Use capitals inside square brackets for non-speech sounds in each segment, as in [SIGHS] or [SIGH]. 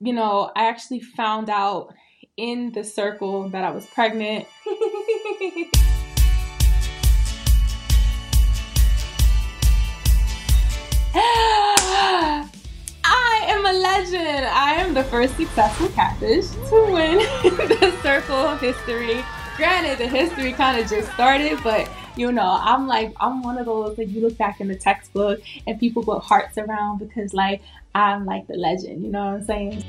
you know, I actually found out in the circle that I was pregnant. I am a legend. I am the first successful catfish to win [LAUGHS] the circle of history. Granted, the history kind of just started, but you know, I'm like, I'm one of those that you look back in the textbook and people put hearts around because, like, I'm like the legend. You know what I'm saying?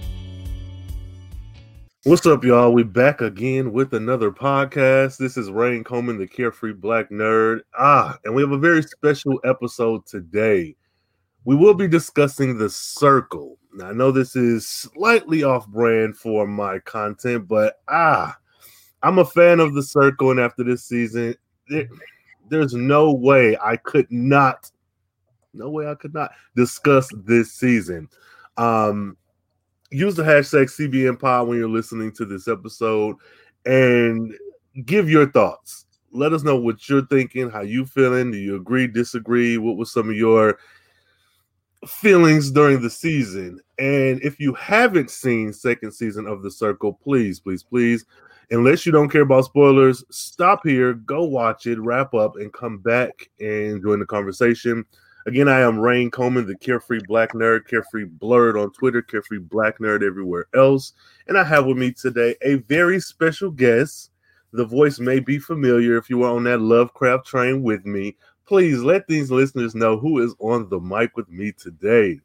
What's up, y'all? We back again with another podcast. This is Rain Coleman, the Carefree Black Nerd. Ah, and we have a very special episode today. We will be discussing the circle. Now, I know this is slightly off brand for my content, but ah, I'm a fan of the circle, and after this season, it, there's no way I could not, no way I could not discuss this season. Um, use the hashtag CBN Pod when you're listening to this episode, and give your thoughts. Let us know what you're thinking, how you feeling. Do you agree, disagree? What was some of your feelings during the season? And if you haven't seen second season of The Circle, please, please, please unless you don't care about spoilers, stop here, go watch it, wrap up, and come back and join the conversation. Again, I am Rain Coleman, the Carefree Black Nerd, Carefree Blerd on Twitter, Carefree Black Nerd everywhere else. And I have with me today a very special guest. The voice may be familiar if you were on that Lovecraft train with me. Please let these listeners know who is on the mic with me today.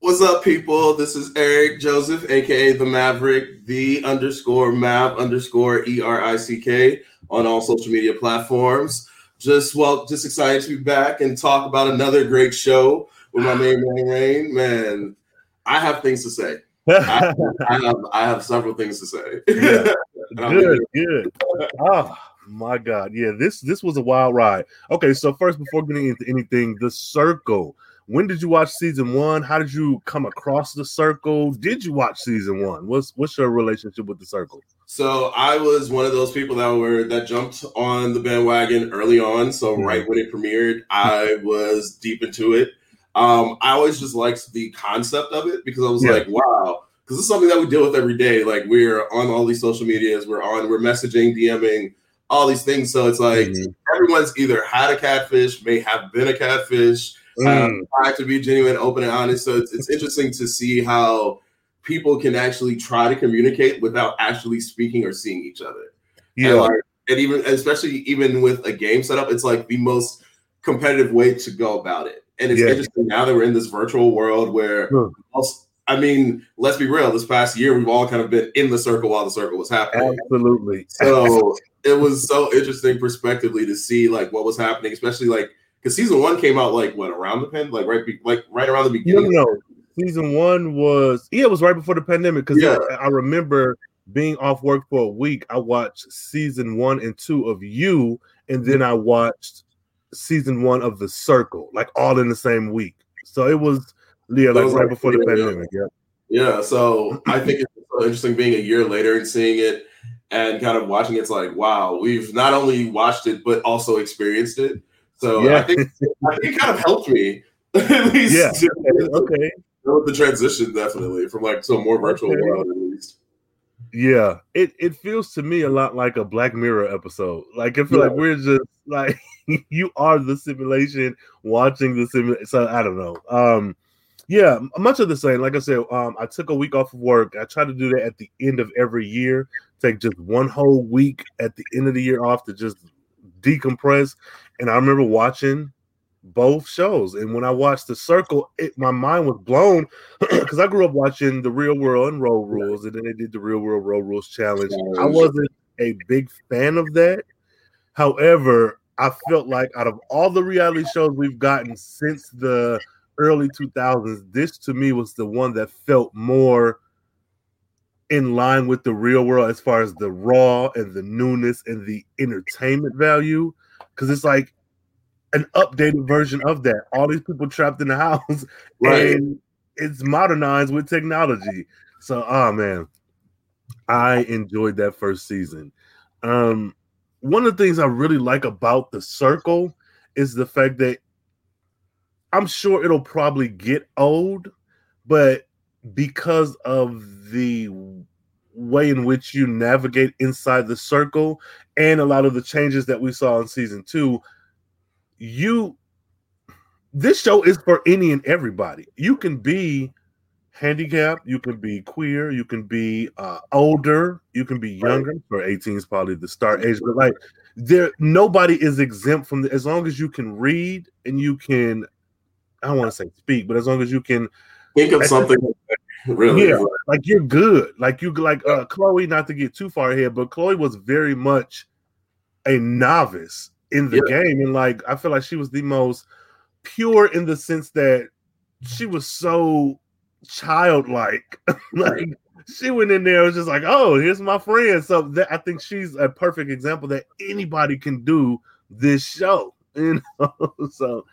What's up, people? This is Eric Joseph, aka the Maverick, the underscore Mav underscore E R I C K on all social media platforms. Just well, just excited to be back and talk about another great show with my main man Rain. Man, I have things to say. [LAUGHS] I, I, have I have several things to say. Yeah. [LAUGHS] good, good. Oh my god, yeah. This this was a wild ride. Okay, so first, before getting into anything, the circle when did you watch season one? How did you come across the circle? Did you watch season one? What's what's your relationship with the circle? So I was one of those people that were that jumped on the bandwagon early on. So mm-hmm. right when it premiered, I was deep into it. Um, I always just liked the concept of it because I was yeah. like, wow, because it's something that we deal with every day. Like we're on all these social medias, we're on, we're messaging, DMing, all these things. So it's like mm-hmm. everyone's either had a catfish, may have been a catfish Mm. try to be genuine, open, and honest. So it's, it's interesting to see how people can actually try to communicate without actually speaking or seeing each other. Yeah. And, like, and even especially even with a game setup, it's like the most competitive way to go about it. And it's yeah. interesting now that we're in this virtual world where most, I mean, let's be real, this past year we've all kind of been in the circle while the circle was happening. Absolutely. So it was so interesting prospectively to see like what was happening, especially like because season one came out like what around the pen, like right, be, like right around the beginning. No, no, season one was yeah, it was right before the pandemic. Because yeah. I, I, remember being off work for a week. I watched season one and two of You, and then I watched season one of The Circle, like all in the same week. So it was yeah, like was right like, before yeah, the pandemic. Yeah. Yeah. So I think it's so interesting being a year later and seeing it and kind of watching it's like, wow, we've not only watched it but also experienced it. So yeah. I think I think it kind of helped me [LAUGHS] at least. Yeah. okay. The transition definitely from like to a more virtual okay. world at least. Yeah, it it feels to me a lot like a Black Mirror episode. Like I feel yeah. like we're just like [LAUGHS] you are the simulation watching the simulation. So I don't know. Um, yeah, much of the same. Like I said, um, I took a week off of work. I try to do that at the end of every year. Take just one whole week at the end of the year off to just decompress. And I remember watching both shows. And when I watched The Circle, it, my mind was blown [CLEARS THROAT] because I grew up watching The Real World and Road Rules, and then they did the Real World Road Rules Challenge. I wasn't a big fan of that. However, I felt like out of all the reality shows we've gotten since the early 2000s, this to me was the one that felt more in line with the real world as far as the raw and the newness and the entertainment value because it's like an updated version of that. All these people trapped in the [LAUGHS] house right. and it's modernized with technology. So, oh man, I enjoyed that first season. Um, one of the things I really like about the circle is the fact that I'm sure it'll probably get old, but because of the way in which you navigate inside the circle and a lot of the changes that we saw in season two, you this show is for any and everybody. You can be handicapped, you can be queer, you can be uh, older, you can be younger. Right. For 18 is probably the start age, but like there nobody is exempt from the as long as you can read and you can I don't want to say speak, but as long as you can think of something really yeah, like you're good. Like you like uh Chloe, not to get too far ahead, but Chloe was very much a novice in the yeah. game. And like I feel like she was the most pure in the sense that she was so childlike. [LAUGHS] like she went in there was just like, oh, here's my friend. So that, I think she's a perfect example that anybody can do this show. [LAUGHS] You know, so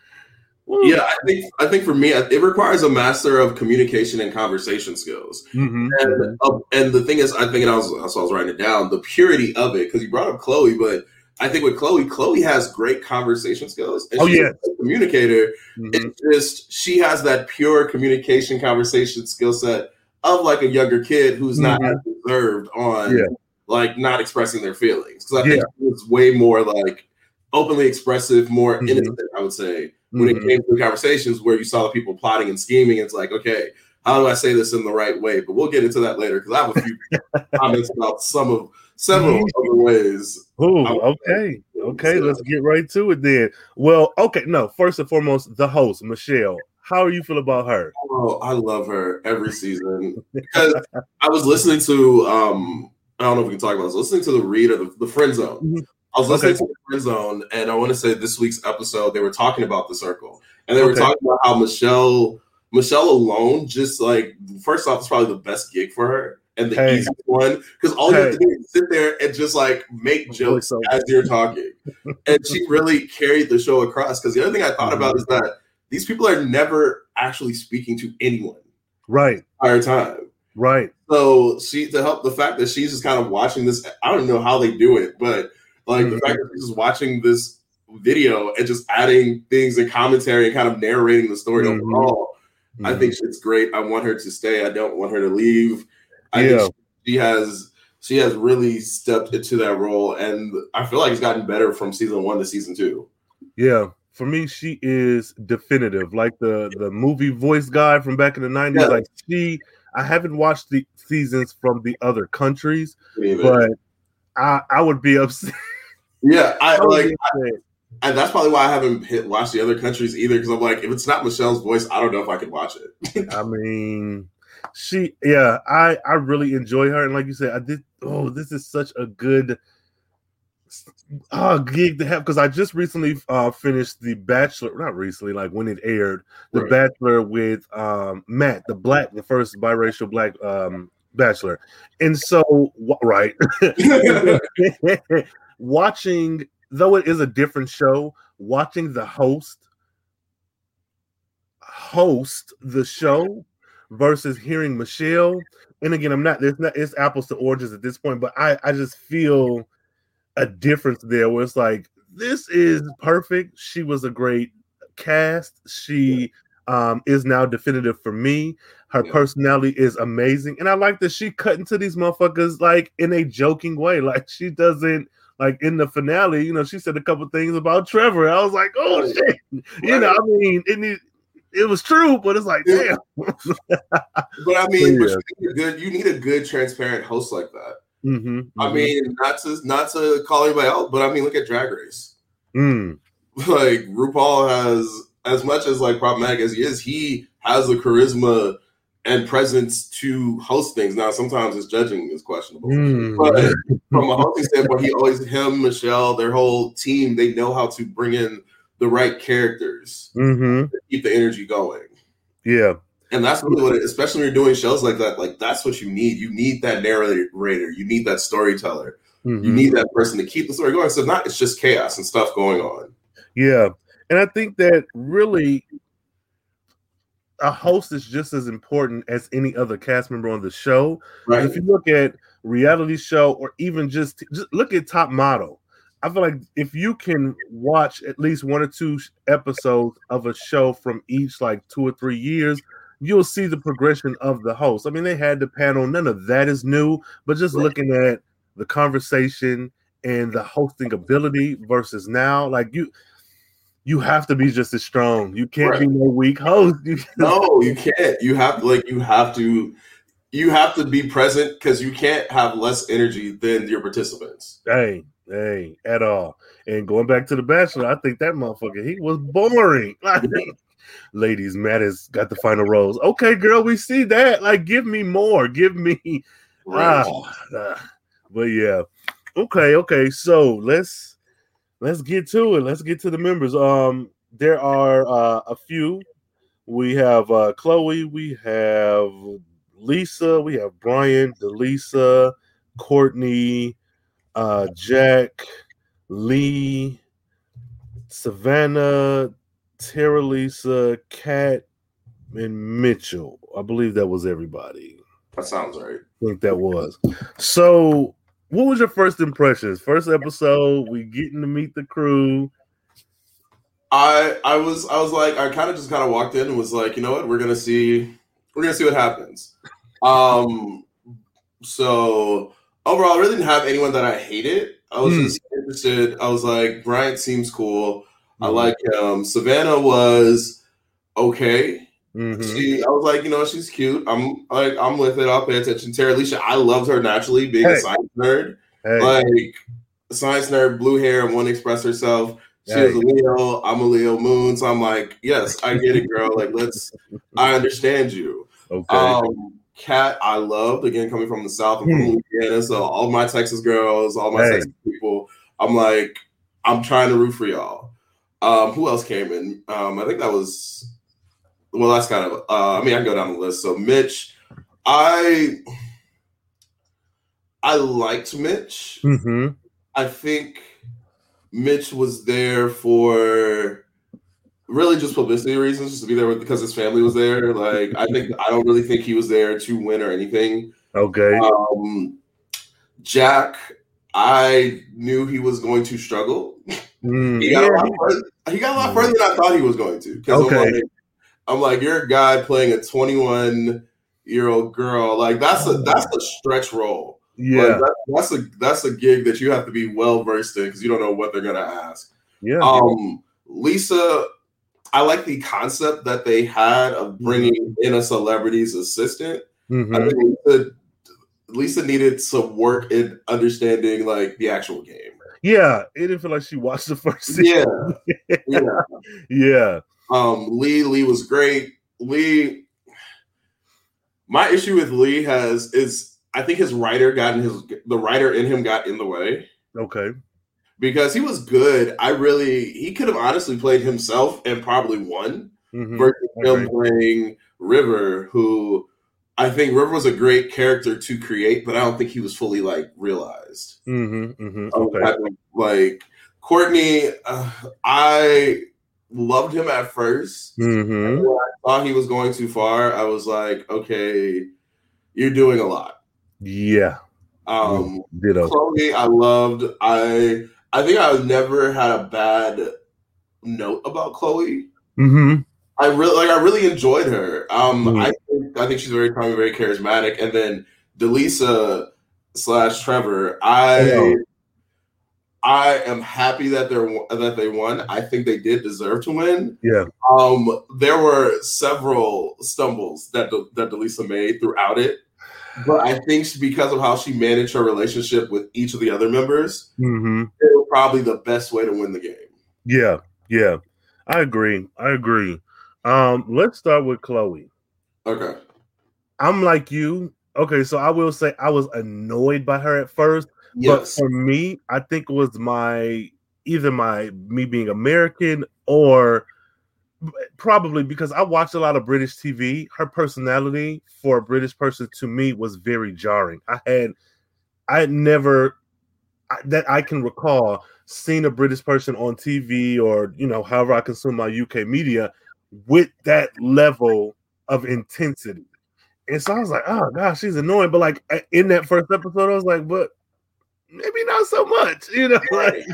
yeah, I think I think for me, it requires a master of communication and conversation skills. Mm-hmm. And uh, and the thing is, I think, and I was so I was writing it down, the purity of it because you brought up Chloe, but I think with Chloe, Chloe has great conversation skills. And oh yeah, communicator. Mm-hmm. It's just she has that pure communication conversation skill set of like a younger kid who's mm-hmm. not reserved on yeah. like not expressing their feelings because I yeah. think it's way more like openly expressive, more mm-hmm. innocent. I would say when mm-hmm. it came to conversations where you saw the people plotting and scheming. It's like okay. How do I say this in the right way? But we'll get into that later because I have a few [LAUGHS] comments about some of several other ways. Oh, okay. Okay, let's get right to it then. Well, okay, no, first and foremost, the host, Michelle. How are you feel about her? Oh, I love her every season. because I was listening to um I don't know if we can talk about this. Listening to the read of the, the friend zone. I was listening okay. to the friend zone, and I want to say this week's episode they were talking about the circle, and they were talking about how Michelle Michelle alone just like first off, it's probably the best gig for her and the hey. easiest one because all hey. you have to do is sit there and just like make jokes so as you're talking. [LAUGHS] and she really carried the show across. Because the other thing I thought about mm-hmm. is that these people are never actually speaking to anyone, right? Entire time, right? So she to help the fact that she's just kind of watching this. I don't know how they do it, but like mm-hmm. the fact that she's just watching this video and just adding things and commentary and kind of narrating the story mm-hmm. overall. Mm-hmm. I think it's great. I want her to stay. I don't want her to leave. I yeah. think she has she has really stepped into that role, and I feel like it's gotten better from season one to season two. Yeah, for me, she is definitive, like the the movie voice guy from back in the nineties. Yeah. Like she, I haven't watched the seasons from the other countries, but I I would be upset. [LAUGHS] Yeah, I, like. I, and that's probably why I haven't hit watched the other countries either. Because I'm like, if it's not Michelle's voice, I don't know if I could watch it. [LAUGHS] I mean, she yeah i i really enjoy her and like you said i did oh this is such a good uh, gig to have because i just recently uh finished the bachelor not recently like when it aired the right. bachelor with um matt the black the first biracial black um bachelor and so right [LAUGHS] [LAUGHS] watching though it is a different show watching the host host the show versus hearing Michelle. And again, I'm not there's not it's apples to oranges at this point, but I I just feel a difference there where it's like this is perfect. She was a great cast. She um, is now definitive for me. Her yeah. personality is amazing, and I like that she cut into these motherfuckers like in a joking way. [LAUGHS] Like she doesn't like in the finale. You know, she said a couple things about Trevor. I was like, oh shit. Right. You know, I mean, it, it was true, but it's like, damn. [LAUGHS] but I mean, yeah. but you, need good, you need a good, transparent host like that. Mm-hmm, mm-hmm. I mean, not to not to call anybody out, but I mean, look at Drag Race. Mm. [LAUGHS] Like RuPaul has, as much as like problematic as he is, he has the charisma and presence to host things. Now, sometimes his judging is questionable, mm. but from a hosting standpoint, he always him, Michelle, their whole team, they know how to bring in the right characters mm-hmm. to keep the energy going. Yeah. And that's really what, it, especially when you're doing shows like that, like that's what you need. You need that narrator, you need that storyteller, mm-hmm. you need that person to keep the story going. So not it's just chaos and stuff going on. Yeah, and I think that really a host is just as important as any other cast member on the show. Right. If you look at reality show or even just just look at Top Model, I feel like if you can watch at least one or two episodes of a show from each like two or three years, you'll see the progression of the host. I mean, they had the panel, none of that is new, but just Right. looking at the conversation and the hosting ability versus now, like you you have to be just as strong. You can't be no weak host. [LAUGHS] You- No, you can't. You have like you have to you have to be present because you can't have less energy than your participants. Hey, hey, at all. And going back to the Bachelor, I think that motherfucker he was boring. [LAUGHS] Like, ladies, Matt has got the final rose. Okay, girl, we see that. Like, give me more. Give me. Right. Ah, ah. but yeah, okay, okay. So let's let's get to it. Let's get to the members. Um, there are uh, a few. We have uh, Chloe. We have Lisa. We have Bryant, Deleesa, Courtney, uh, Jack, Lee, Savannah, Tara, Lisa, Khat, and Mitchell. I believe that was everybody. That sounds right. I think that was. So, what was your first impressions? First episode, we getting to meet the crew. I I was I was like I kind of just kind of walked in and was like, you know what, we're gonna see we're gonna see what happens. Um, so overall, I really didn't have anyone that I hated. I was Hmm. just interested. I was like, Bryant seems cool. I Mhm. like him. Savannah was okay. Mhm. She, I was like, you know, she's cute. I'm like, I'm with it. I'll pay attention. Terilisha, I loved her naturally, being Hey. a science nerd. Hey, Like, science nerd, blue hair, and want to express herself. She Hey. was a Leo. I'm a Leo moon. So I'm like, yes, I get it, girl. Like, let's, [LAUGHS] I understand you. okay. Um, Khat, I loved again coming from the South and from Hmm. Louisiana. So all my Texas girls, all my. Texas people, I'm like, I'm trying to root for y'all. Um, who else came in? Um, I think that was, well, that's kind of. Uh, I mean, I can go down the list. So Mitch, I, I liked Mitch. hmm I think Mitch was there for really just publicity reasons, just to be there with, because his family was there. Like, I think I don't really think he was there to win or anything. Okay. Um, Jack, I knew he was going to struggle. Mm, He got, yeah, a lot further, he got a lot further than I thought he was going to. Okay. I'm like, you're a guy playing a 21 year old girl. Like that's a that's a stretch role. Like, yeah, that- that's a that's a gig that you have to be well versed in because you don't know what they're gonna ask. yeah. Um, Lisa, I like the concept that they had of bringing in a celebrity's assistant. Mhm. I think Lisa, Lisa needed some work in understanding like the actual game. Yeah, it didn't feel like she watched the first season. [LAUGHS] Yeah, yeah. Yeah. Um, Lee, Lee was great. Lee, my issue with Lee has is I think his writer got in his the writer in him got in the way. Okay. because he was good. I really he could have honestly played himself and probably won Mhm. versus I him playing River, who I think River was a great character to create, but I don't think he was fully like realized. Mhm. Mhm. Um, Okay. Like Courtney, uh, I loved him at first. Mhm. When I thought he was going too far, I was like, okay, you're doing a lot. Yeah. Um, Ditto. Chloe, I loved. I I think I've never had a bad note about Chloe. Mhm. I really like. I really enjoyed her. Um, Mhm. I think I think she's very charming, very charismatic. And then Deleesa slash Trevor, I. I am happy that they're that they won. I think they did deserve to win. Yeah. Um, there were several stumbles that De- that Deleesa made throughout it, but I think she- because of how she managed her relationship with each of the other members, Mhm. it was probably the best way to win the game. Yeah. Yeah. I agree. I agree. Um, let's start with Chloe. Okay. I'm like you. Okay, so I will say I was annoyed by her at first, but for me, I think it was my either my me being American or probably because I watched a lot of British TV. Her personality for a British person to me was very jarring. I had I had never that I can recall seen a British person on TV or you know however I consume my UK media with that level of intensity. And so I was like, oh gosh, she's annoying. But like in that first episode, I was like, but maybe not so much, [LAUGHS] you know. Like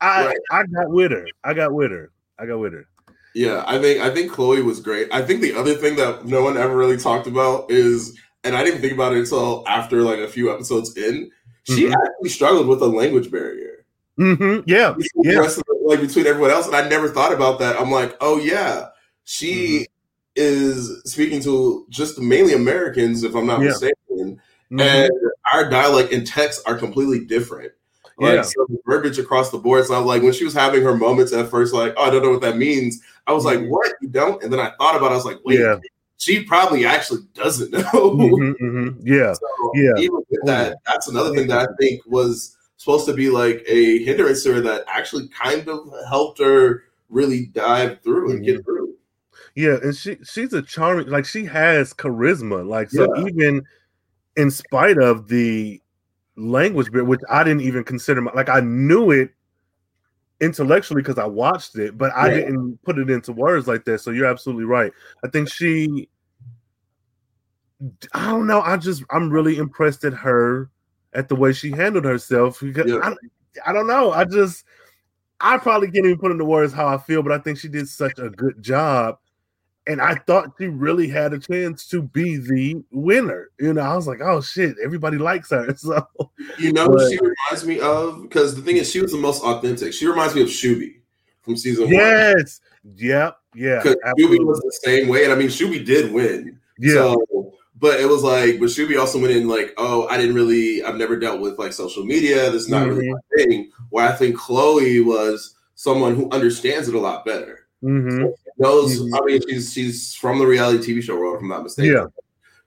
I Right. I got with her. I got with her. I got with her. Yeah, I think I think Chloe was great. I think the other thing that no one ever really talked about is, and I didn't think about it until after like a few episodes in, she Mhm. actually struggled with a language barrier. hmm Yeah, between Yeah. of like between everyone else, and I never thought about that. I'm like, oh yeah, she is speaking to just mainly Americans, if I'm not Yeah. mistaken, Mhm. and our dialect and text are completely different. Like Yeah. so verbiage across the board. So I'm like, when she was having her moments at first, like, oh, I don't know what that means. I was like, Mhm. what? You don't? And then I thought about it. I was like, wait, Yeah. she probably actually doesn't know. Mhm, [LAUGHS] mhm. Yeah, So Yeah. even with that, that's another thing that I think was supposed to be like a hindrance to her that actually kind of helped her really dive through and Mm-hmm. get through. yeah, and she she's a charming, like she has charisma, like so Yeah. even in spite of the language bit, which I didn't even consider, my, like I knew it intellectually because I watched it, but I Yeah. didn't put it into words like that. So you're absolutely right. I think she, I don't know, I just I'm really impressed at her at the way she handled herself because Yeah. I, I don't know, I just I probably can't even put into words how I feel, but I think she did such a good job. And I thought she really had a chance to be the winner. You know, I was like, oh shit, everybody likes her. [LAUGHS] So You know But- she reminds me of? Because the thing is, she was the most authentic. She reminds me of Shubby from season one. yes, yep, yeah, Because Shubby was the same way. And I mean, Shubby did win. yeah, So, but it was like, but Shubby also went in like, oh, I didn't really, I've never dealt with like social media. This is not really Mhm. my thing. Where I think Chloe was someone who understands it a lot better. hmm Knows. I mean, she's she's from the reality TV show world, if I'm not mistaken. Yeah.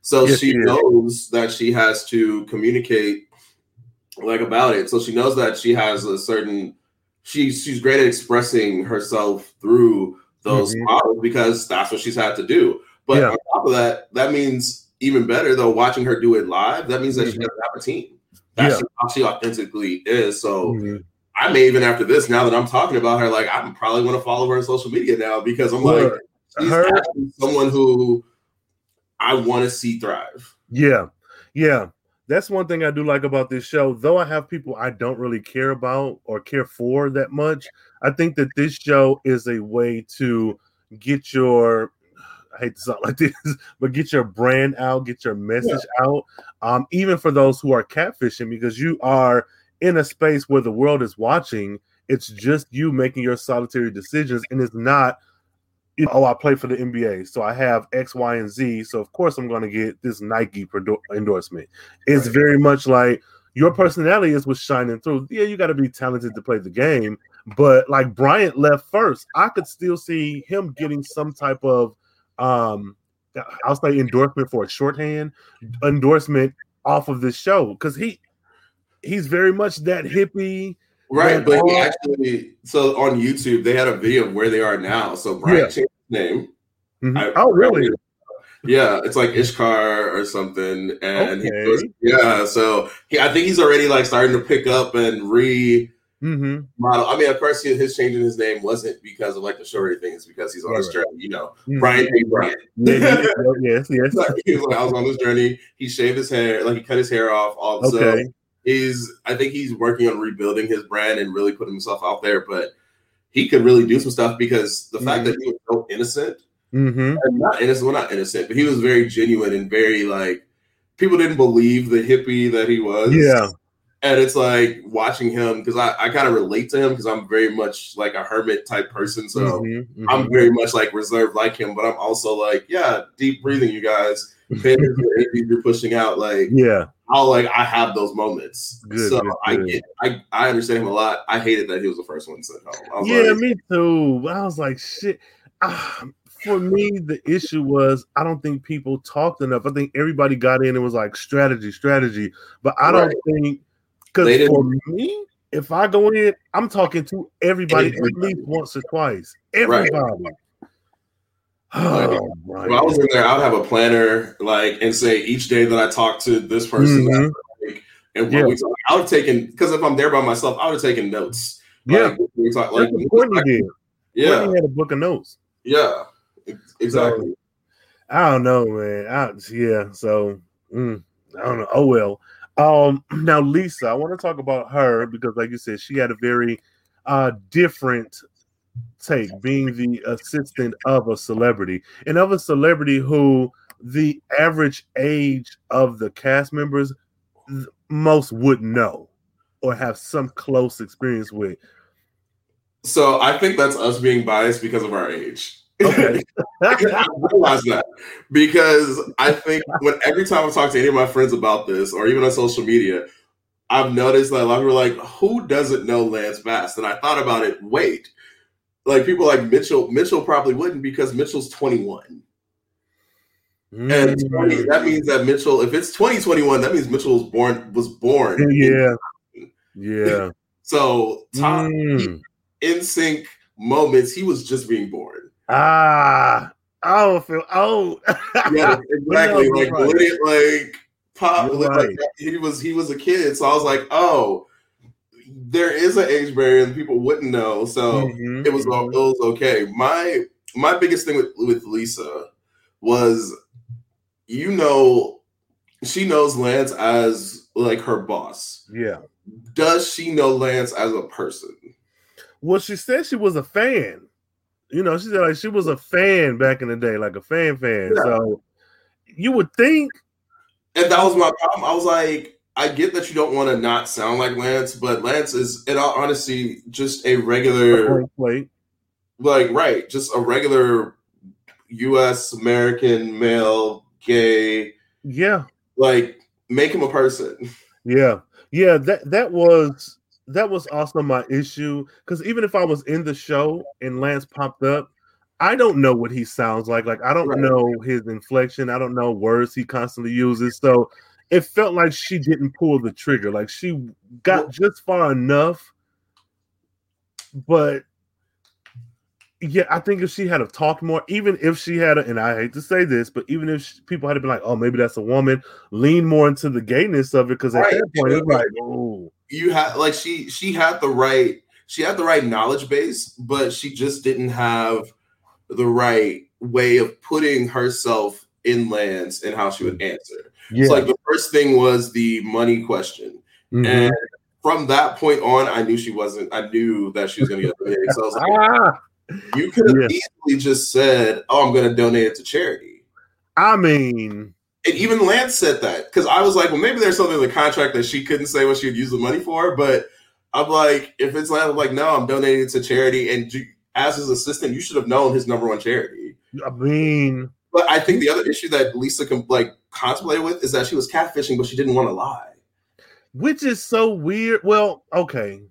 So Yes, she she knows that she has to communicate like about it. So she knows that she has a certain she's she's great at expressing herself through those Mhm. models because that's what she's had to do. But Yeah. on top of that, that means even better though, watching her do it live, that means that she Mhm. doesn't have a team. That's Yeah. how she authentically is. So Mhm. I may even after this, now that I'm talking about her, like I'm probably want to follow her on social media now because I'm like, she's her- someone who I want to see thrive. Yeah, yeah. That's one thing I do like about this show. Though I have people I don't really care about or care for that much, I think that this show is a way to get your I hate to sound [LAUGHS] like this, but get your brand out, get your message out. Um, even for those who are catfishing, because you are in a space where the world is watching, it's just you making your solitary decisions, and it's not you know, oh, I play for the NBA, so I have X, Y, and Z. So of course I'm going to get this Nike endorsement. It's Right. very much like your personality is what's shining through. Yeah, you got to be talented to play the game, but like Bryant left first, I could still see him getting some type of, um, I'll say endorsement for a shorthand endorsement off of this show because he he's very much that hippie. Right, but he actually so on YouTube they had a video of where they are now. So Brian Yeah. changed his name. Mhm. I- oh, really? Yeah, it's like Ishkar or something, and he goes, yeah. So he, I think he's already like starting to pick up and re hmm model. I mean, of course, his changing his name wasn't because of like the shorty thing. It's because he's on this Right. journey. You know, Mhm. Brian J. Brian. Yeah, yeah, [LAUGHS] yes, yes. Like, he was like, I was on this journey. He shaved his hair, like he cut his hair off. Also, Okay. He's I think he's working on rebuilding his brand and really putting himself out there. But he could really do some stuff because the fact that he was so innocent, mm-hmm. and not innocent, well, not innocent, but he was very genuine and very like people didn't believe the hippie that he was. Yeah. And it's like watching him because I, I kind of relate to him because I'm very much like a hermit type person. So Mhm, mhm. I'm very much like reserved like him, but I'm also like, yeah, deep breathing, you guys. Pay attention to the energy you're pushing out. Like yeah. I'll like I have those moments. Good, so good, I get I, I understand him a lot. I hated that he was the first one sent home. Yeah, like, me too. I was like, shit. Ah, for me, the issue was I don't think people talked enough. I think everybody got in and was like strategy, strategy. But I don't think because for me, if I go in, I'm talking to everybody at least once or twice. Everybody. Right. Oh, right. if I was in there, I'd have a planner like and say each day that I talk to this person Mhm. that week and what Yeah. we talk. I would have taken because if I'm there by myself, I would have taken notes. yeah, Like, we talk, like that's Courtney did. yeah, Courtney had a book of notes. yeah, ex- exactly. I don't know, man. I, yeah, so mm, I don't know. Oh well. Um, [CLEARS THROAT] now Lisa, I want to talk about her because, like you said, she had a very uh different take being the assistant of a celebrity and of a celebrity who the average age of the cast members most wouldn't know or have some close experience with. So I think that's us being biased because of our age. [LAUGHS] Okay. I realize that because I think when every time I talk to any of my friends about this, or even on social media, I've noticed that a lot of people are like, "Who doesn't know Lance Bass?" And I thought about it. Wait, like people like Mitchell. Mitchell probably wouldn't because Mitchell's twenty one. Mm. And 20, that means that Mitchell, if it's 2021, that means Mitchell was born was born. Yeah. [LAUGHS] Yeah. so top mm. NSYNC moments, he was just being born. Ah, I don't feel old. [LAUGHS] yeah, exactly. like right. like pop like he was he was a kid. So I was like, oh, there is an age barrier and people wouldn't know. So mm-hmm. it was it was okay. My my biggest thing with, with Lisa was you know she knows Lance as like her boss. Yeah. Does she know Lance as a person? Well, she said she was a fan. You know, she said like she was a fan back in the day, like a fan fan. Yeah. So you would think. And that was my problem. I was like, I get that you don't want to not sound like Lance, but Lance is, in all honesty, just a regular, like right, just a regular U.S. American male, gay. Yeah, like make him a person. Yeah, yeah. That that was that was also my issue because even if I was in the show and Lance popped up, I don't know what he sounds like. Like I don't right. know his inflection. I don't know words he constantly uses. So it felt like she didn't pull the trigger. Like she got just far enough, but yeah, I think if she had have talked more, even if she had, a, and I hate to say this, but even if she, people had been like, "Oh, maybe that's a woman," lean more into the gayness of it because at right. that point it's like, "Oh, you had like she she had the right she had the right knowledge base, but she just didn't have the right way of putting herself in Lance and how she would mm. answer. Yeah. So like the first thing was the money question. Mm-hmm. And from that point on, I knew she wasn't, I knew that she was gonna get donated. So I was like, ah, you could have yeah. easily just said, Oh, I'm gonna donate it to charity. I mean, and even Lance said that because I was like, well, maybe there's something in the contract that she couldn't say what she'd use the money for. But I'm like, if it's Lance, I'm like, no, I'm donating it to charity. And as his assistant, you should have known his number one charity. I mean, but I think the other issue that Lisa can like contemplate with is that she was catfishing, but she didn't want to lie. Which is so weird. Well, okay.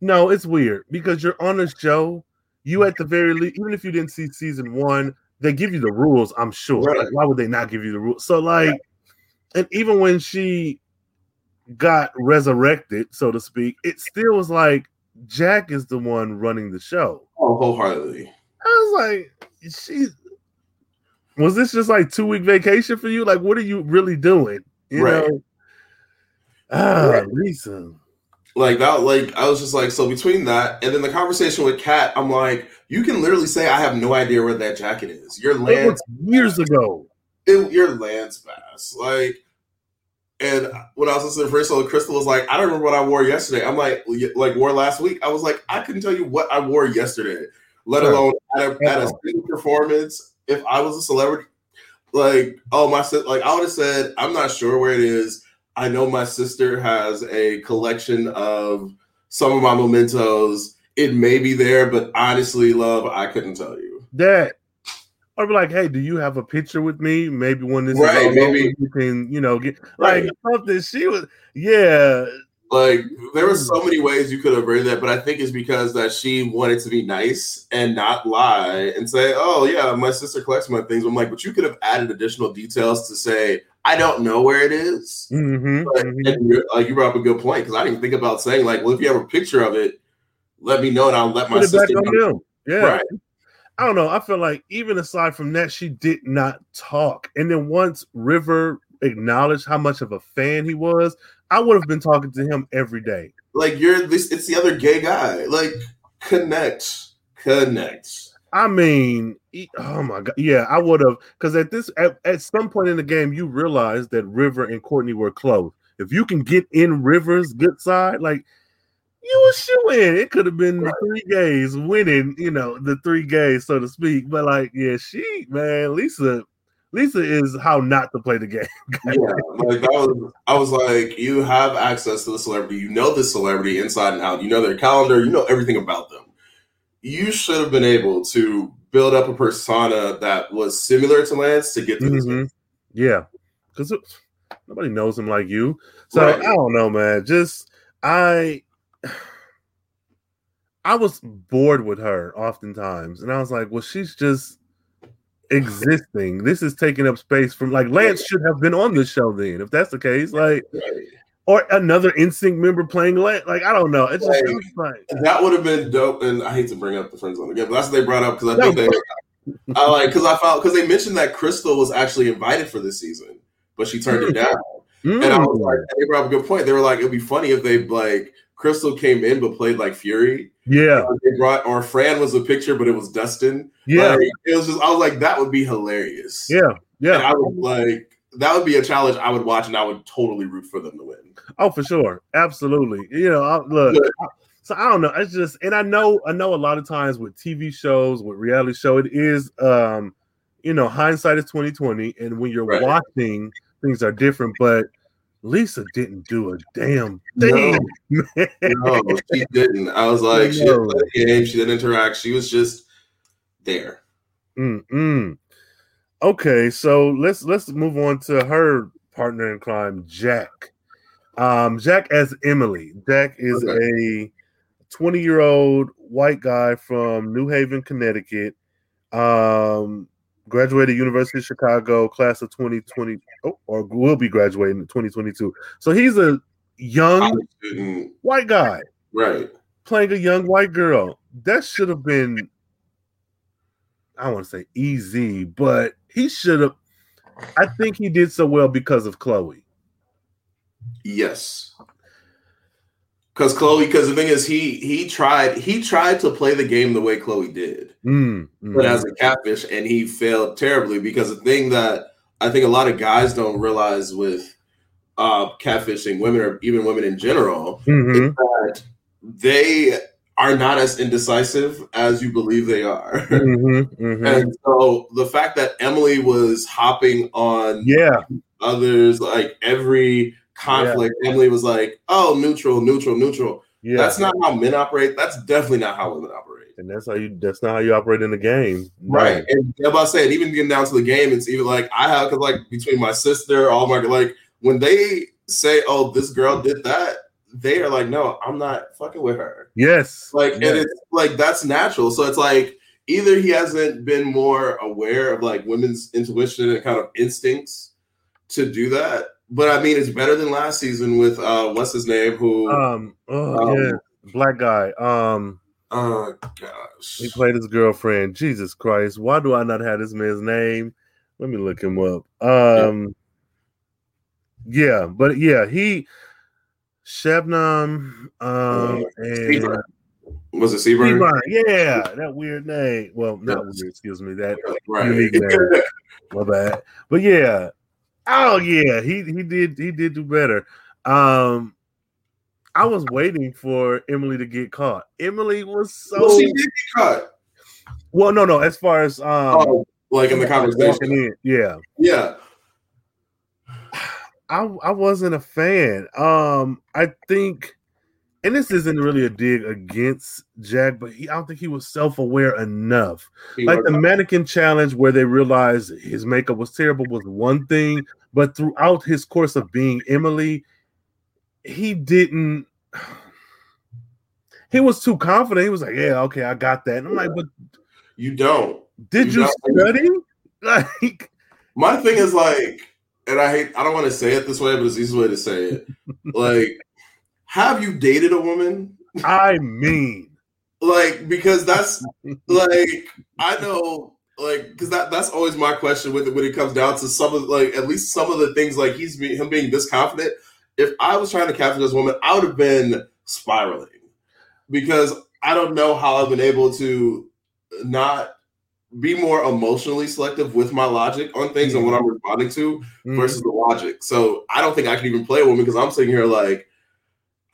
No, it's weird because you're on a show. You at the very least, even if you didn't see season one, they give you the rules, I'm sure. Right. Like, why would they not give you the rules? So, like, right. and even when she got resurrected, so to speak, it still was like Jack is the one running the show. Oh, wholeheartedly. I was like, she was this just like two week vacation for you? Like, what are you really doing? You right. know? Ah, right. Lisa. Like that, like I was just like, so between that and then the conversation with Kat, I'm like, you can literally say I have no idea where that jacket is. Your Lance years ago. It, your Lance Bass. Like and when I was listening to first Crissle was like, I don't remember what I wore yesterday. I'm like, like wore last week. I was like, I couldn't tell you what I wore yesterday, let alone at a, at a performance. If I was a celebrity, like, oh my, like I would have said, I'm not sure where it is. I know my sister has a collection of some of my mementos. It may be there, but honestly, love, I couldn't tell you. That or be like, hey, do you have a picture with me? Maybe when this right, is all maybe. over, you can, you know, get right. like something. She was, yeah. Like there were so many ways you could have written that, but I think it's because that she wanted to be nice and not lie and say, "Oh yeah, my sister collects my things." I'm like, but you could have added additional details to say, "I don't know where it is." Mm-hmm, but, mm-hmm. like you brought up a good point because I didn't think about saying like, "Well, if you have a picture of it, let me know and I'll let my Put sister know." Yeah. Right. I don't know. I feel like even aside from that, she did not talk. And then once River acknowledged how much of a fan he was, I would have been talking to him every day. Like you're this, it's the other gay guy. Like connect, connect. I mean, oh my god, yeah, I would have because at this at, at some point in the game, you realize that River and Courtney were close. If you can get in River's good side, like you were shooing. It could have been the three gays winning, you know, the three gays, so to speak. But like, yeah, she, man, Lisa, Lisa is how not to play the game. [LAUGHS] yeah, like that was, I was like, you have access to the celebrity, you know the celebrity inside and out, you know their calendar, you know everything about them. You should have been able to build up a persona that was similar to Lance to get to mm-hmm. this. Yeah, because nobody knows him like you. So right. I don't know, man. Just I [SIGHS] I was bored with her oftentimes, and I was like, well, she's just existing. This is taking up space from like Lance should have been on the show then, if that's the case. Like or another NSYNC member playing Lance. Like, I don't know. It's just like, that would have been dope. And I hate to bring up the Friend Zone again, but that's what they brought up because I think they I like because I found because they mentioned that Crissle was actually invited for this season, but she turned it down. Mm. And I was like, they brought up a good point. They were like, it'd be funny if they like Crissle came in but played like Fury. Yeah. They brought or Fran was a picture, but it was Dustin. Yeah. Like, it was just I was like, that would be hilarious. Yeah. Yeah. And I would like that would be a challenge I would watch and I would totally root for them to win. Oh, for sure. Absolutely. You know, I, look, so I don't know. It's just and I know I know a lot of times with TV shows, with reality show, it is um, you know, hindsight is 2020, and when you're right. watching, things are different, but Lisa didn't do a damn thing. [LAUGHS] No, no she didn't. I was like, she didn't play the game, she didn't interact, she was just there. Mm-mm. Okay, so let's let's move on to her partner in crime, Jack. Um, Jack as Emily. Jack is okay. a 20 year old white guy from New Haven, Connecticut. Um, graduated University of Chicago, class of 2020, oh, or will be graduating in 2022. So he's a young white guy, right? Playing a young white girl. That should have been, I want to say easy, but he should have. I think he did so well because of Chloe. Yes. Because Chloe, because the thing is, he he tried he tried to play the game the way Chloe did, mm, mm. but as a catfish, and he failed terribly. Because the thing that I think a lot of guys don't realize with uh, catfishing women or even women in general mm-hmm. is that they are not as indecisive as you believe they are. Mm-hmm, [LAUGHS] mm-hmm. And so the fact that Emily was hopping on yeah others like every conflict. Yeah. Emily was like, "Oh, neutral, neutral, neutral." Yeah. That's not how men operate. That's definitely not how women operate. And that's how you. That's not how you operate in the game, right? And as I said, even getting down to the game, it's even like I have because like between my sister, all my like when they say, "Oh, this girl did that," they are like, "No, I'm not fucking with her." Yes, like yes. and it's like that's natural. So it's like either he hasn't been more aware of like women's intuition and kind of instincts to do that, but I mean, it's better than last season with uh, what's his name? Who? Um, oh, um, yeah, black guy. Um, oh gosh, he played his girlfriend. Jesus Christ, why do I not have this man's name? Let me look him up. Um, yeah, yeah but yeah, he Shabnam. Um, and, was it Seaburn? Seaburn? Yeah, that weird name. Well, not weird. Excuse me. That right. unique name. My bad. But yeah, Oh yeah, he he did he did do better. Um I was waiting for Emily to get caught. Emily was so well, she did get caught. Well, no, no, as far as um oh, like in the conversation. In, yeah. Yeah. [SIGHS] I I wasn't a fan. Um I think and this isn't really a dig against Jack, but he, I don't think he was self aware enough. He like the mannequin challenge, where they realized his makeup was terrible, was one thing, but throughout his course of being Emily, he didn't. [SIGHS] He was too confident. He was like, "Yeah, okay, I got that." And I'm like, "But you don't? Did you, you study?" [LAUGHS] Like, my thing is like, and I hate. I don't want to say it this way, but it's the easiest way to say it. [LAUGHS] like, have you dated a woman? I mean, like, because that's like, I know like because that that's always my question with it when it comes down to some of like at least some of the things like he's him being this confident. If I was trying to capture this woman, I would have been spiraling because I don't know how I've been able to not be more emotionally selective with my logic on things mm-hmm. and what I'm responding to mm-hmm. versus the logic. So I don't think I can even play a woman because I'm sitting here like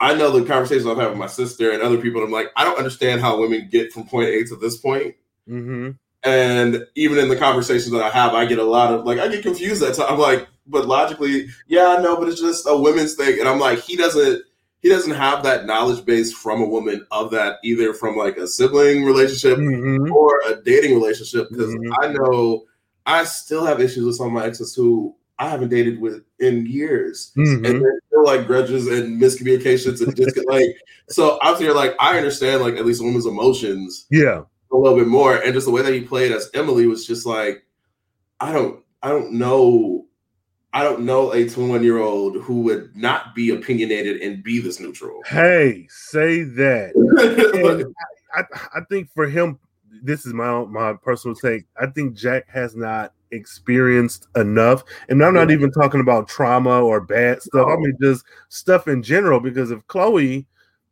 I know the conversations I've had with my sister and other people. I'm like, I don't understand how women get from point A to this point. Mm-hmm. And even in the conversations that I have, I get a lot of like I get confused at times. I'm like, but logically, yeah, I know, but it's just a women's thing. And I'm like, he doesn't he doesn't have that knowledge base from a woman of that either from like a sibling relationship Mm-hmm. or a dating relationship because Mhm. I know I still have issues with some of my exes who I haven't dated with in years. Mm-hmm. And there's still like grudges and miscommunications and just like so I'm here like I understand like at least a woman's emotions Yeah. A little bit more and just the way that he played as Emily was just like I don't I don't know I don't know a 21 year old who would not be opinionated and be this neutral. Hey, say that. [LAUGHS] I, I think for him, this is my own, my personal take. I think Jack has not experienced enough, and I'm not even talking about trauma or bad stuff. I mean just stuff in general. Because if Chloe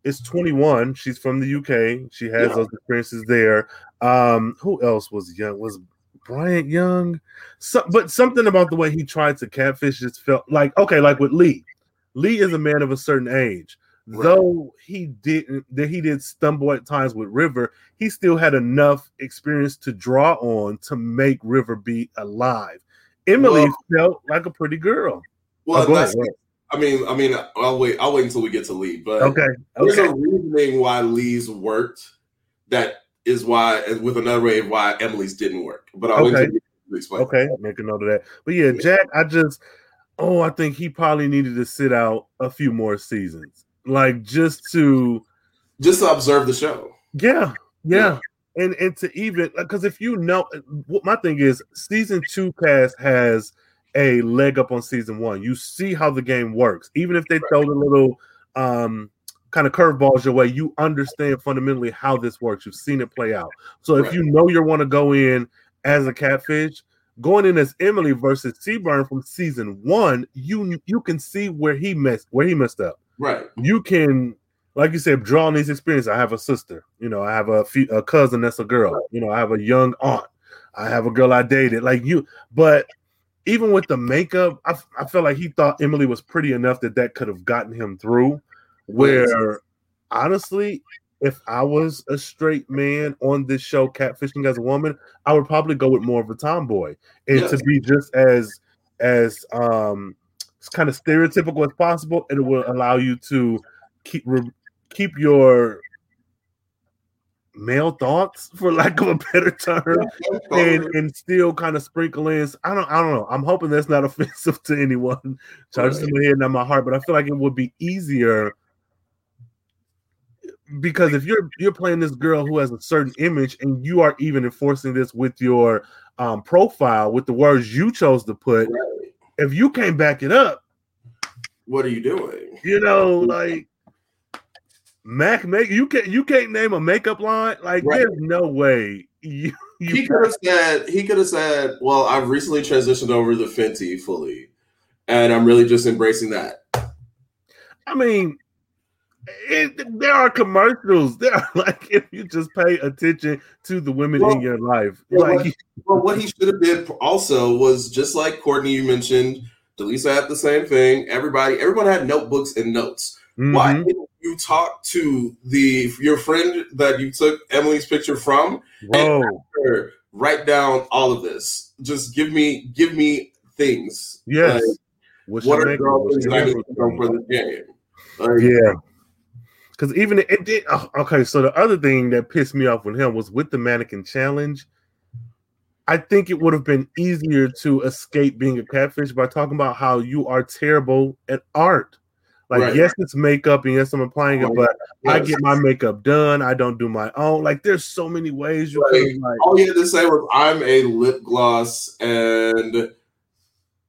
is 21, she's from the UK. She has Yeah. those experiences there. Um, who else was young? Was Bryant Young? So, but something about the way he tried to catfish just felt like okay, like with Lee. Lee is a man of a certain age. Right. Though he didn't that he did stumble at times with River, he still had enough experience to draw on to make River be alive. Emily Well- felt like a pretty girl. well, Oh, go that's, ahead, go I mean, I mean, I'll wait. I'll wait until we get to Lee. But Okay. there's Okay. a reasoning why Lee's worked. That is why, and with another way why Emily's didn't work. But I'll wait Okay. explain. Okay. Make a note of that. But yeah, Jack, I just oh, I think he probably needed to sit out a few more seasons. Like just to Just to observe the show. Yeah, yeah, and and to even because if you know, what my thing is, season two cast has a leg up on season one. You see how the game works, even if they throw the little um kind of curveballs your way. You understand fundamentally how this works. You've seen it play out. So if Right. you know you want to go in as a catfish. Going in as Emily versus Seaburn from season one, you you can see where he messed where he messed up Right. you can like you said draw on these experiences i have a sister you know i have a, fe- a cousin that's a girl you know i have a young aunt i have a girl i dated like you but even with the makeup I felt like he thought emily was pretty enough that that could have gotten him through where honestly if i was a straight man on this show catfishing as a woman i would probably go with more of a tomboy and Yes. to be just as as um kind of stereotypical as possible and it will allow you to keep re- keep your male thoughts for lack of a better term [LAUGHS] and and still kind of sprinkle in i don't i don't know i'm hoping that's not [LAUGHS] offensive to anyone charges in my head not my heart but i feel like it would be easier because if you're you're playing this girl who has a certain image and you are even enforcing this with your um, profile with the words you chose to put Right. if you can't back it up What are you doing? you know like mac make you can't you can't name a makeup line like Right. there's no way [LAUGHS] you, you He could have said, he could have said, well, I've recently transitioned over to Fenty fully. And I'm really just embracing that. I mean, it, there are commercials. There are [LAUGHS] like if you just pay attention to the women in your life, yeah, like Well, what he should have did also was just like Courtney, you mentioned, Deleesa had the same thing. Everybody, everyone had notebooks and notes. Why mhm. Didn't you talk to the your friend that you took Emily's picture from? whoa, Or write down all of this. Just give me give me things. yes. Like, What's what are makeup? things your that I need to know for this game? Like, Yeah. Because even it, it did. oh, okay, so the other thing that pissed me off with him was with the mannequin challenge. I think it would have been easier to escape being a catfish by talking about how you are terrible at art. Like, Right. yes, it's makeup, and yes, I'm applying it, but I get my makeup done. I don't do my own. Like, there's so many ways you Right. can like. all you had to say was I'm a lip gloss and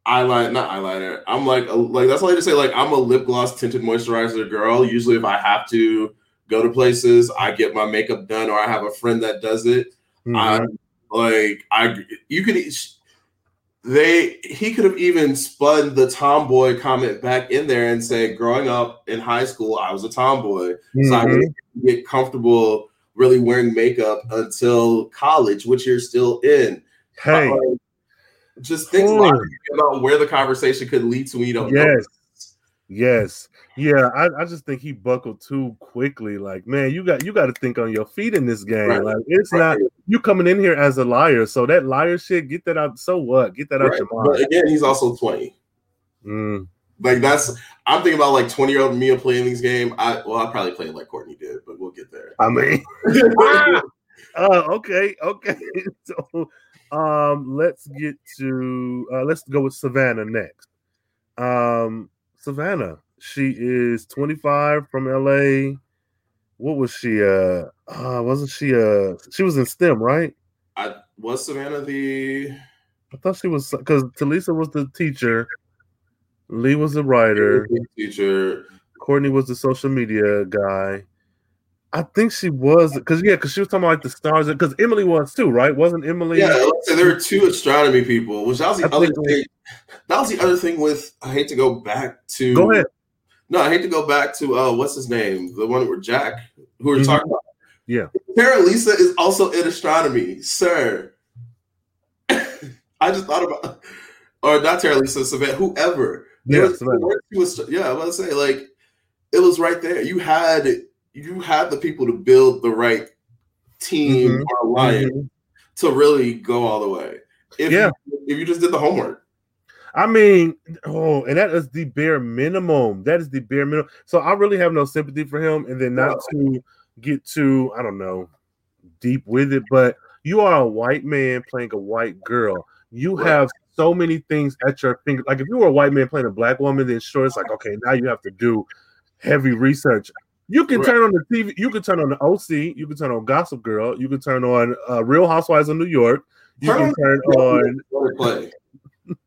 eyeliner, not eyeliner. I'm like like that's all you had to say. Like I'm a lip gloss tinted moisturizer girl. Usually, if I have to go to places, I get my makeup done, or I have a friend that does it. Mhm. I like I you could they he could have even spun the tomboy comment back in there and say, growing up in high school, I was a tomboy. So I Mhm. didn't get comfortable really wearing makeup until college, which you're still in. Hey, Uh, just think Oh. about where the conversation could lead to when you don't know. yes. Yeah, I, I just think he buckled too quickly. Like, man, you got you got to think on your feet in this game. Right. Like, it's Right. not you coming in here as a liar. So that liar shit, get that out. So what? Get that out Right. your But again, he's also 20. Mm. Like that's I'm thinking about like 20 year old me playing these game. I well, I probably played like Courtney did, but we'll get there. I mean, uh, [LAUGHS] [LAUGHS] okay, okay. [LAUGHS] So, um, let's get to uh, let's go with Savannah next. Um, Savannah, she is 25 from LA. What was she? Uh, uh wasn't she? Uh, she was in STEM, right? I was Savannah the I thought she was because Talisa was the teacher, Lee was the writer, teacher. Courtney was the social media guy. I think she was because yeah, because she was talking about like the stars because Emily was too, right? Wasn't Emily? Yeah, let's there were two astronomy people, which that was the I other thing. That was the other thing with I hate to go back to Go ahead. No, I hate to go back to uh what's his name? The one with Jack, who we were Mhm. talking about. Yeah. Terilisha is also in astronomy, sir. [LAUGHS] I just thought about or not Terilisha, Savannah, whoever. Yeah, was- was- yeah, I was gonna say, like, it was right there. You had you had the people to build the right team Mhm. or alliance Mhm. to really go all the way. If Yeah. you, if you just did the homework. I mean, oh, and that is the bare minimum. That is the bare minimum. So I really have no sympathy for him. And then not to get too, I don't know, deep with it, but you are a white man playing a white girl. You Right. have so many things at your finger. Like if you were a white man playing a black woman, then sure, it's like okay, now you have to do heavy research. You can Right. turn on the TV. You can turn on the OC. You can turn on Gossip Girl. You can turn on uh, Real Housewives of New York. You Turn can on- turn on. Let it play. Just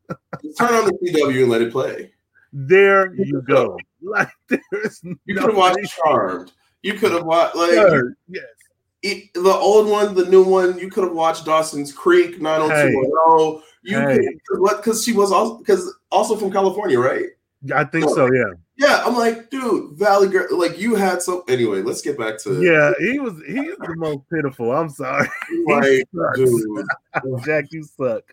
turn on the CW and let it play. There you go. [LAUGHS] Like there's You no could have watched Charmed. You could have watched like Sure, Yes. it- the old one, the new one. You could have watched Dawson's Creek, 90210. You Hey. could what because she was also because also from California, right? I think so. Yeah. Yeah, I'm like, dude, Valley Girl, like you had some. Anyway, let's get back to Yeah. He was. He is the most pitiful. I'm sorry, like, [LAUGHS] dude. Jack. You suck.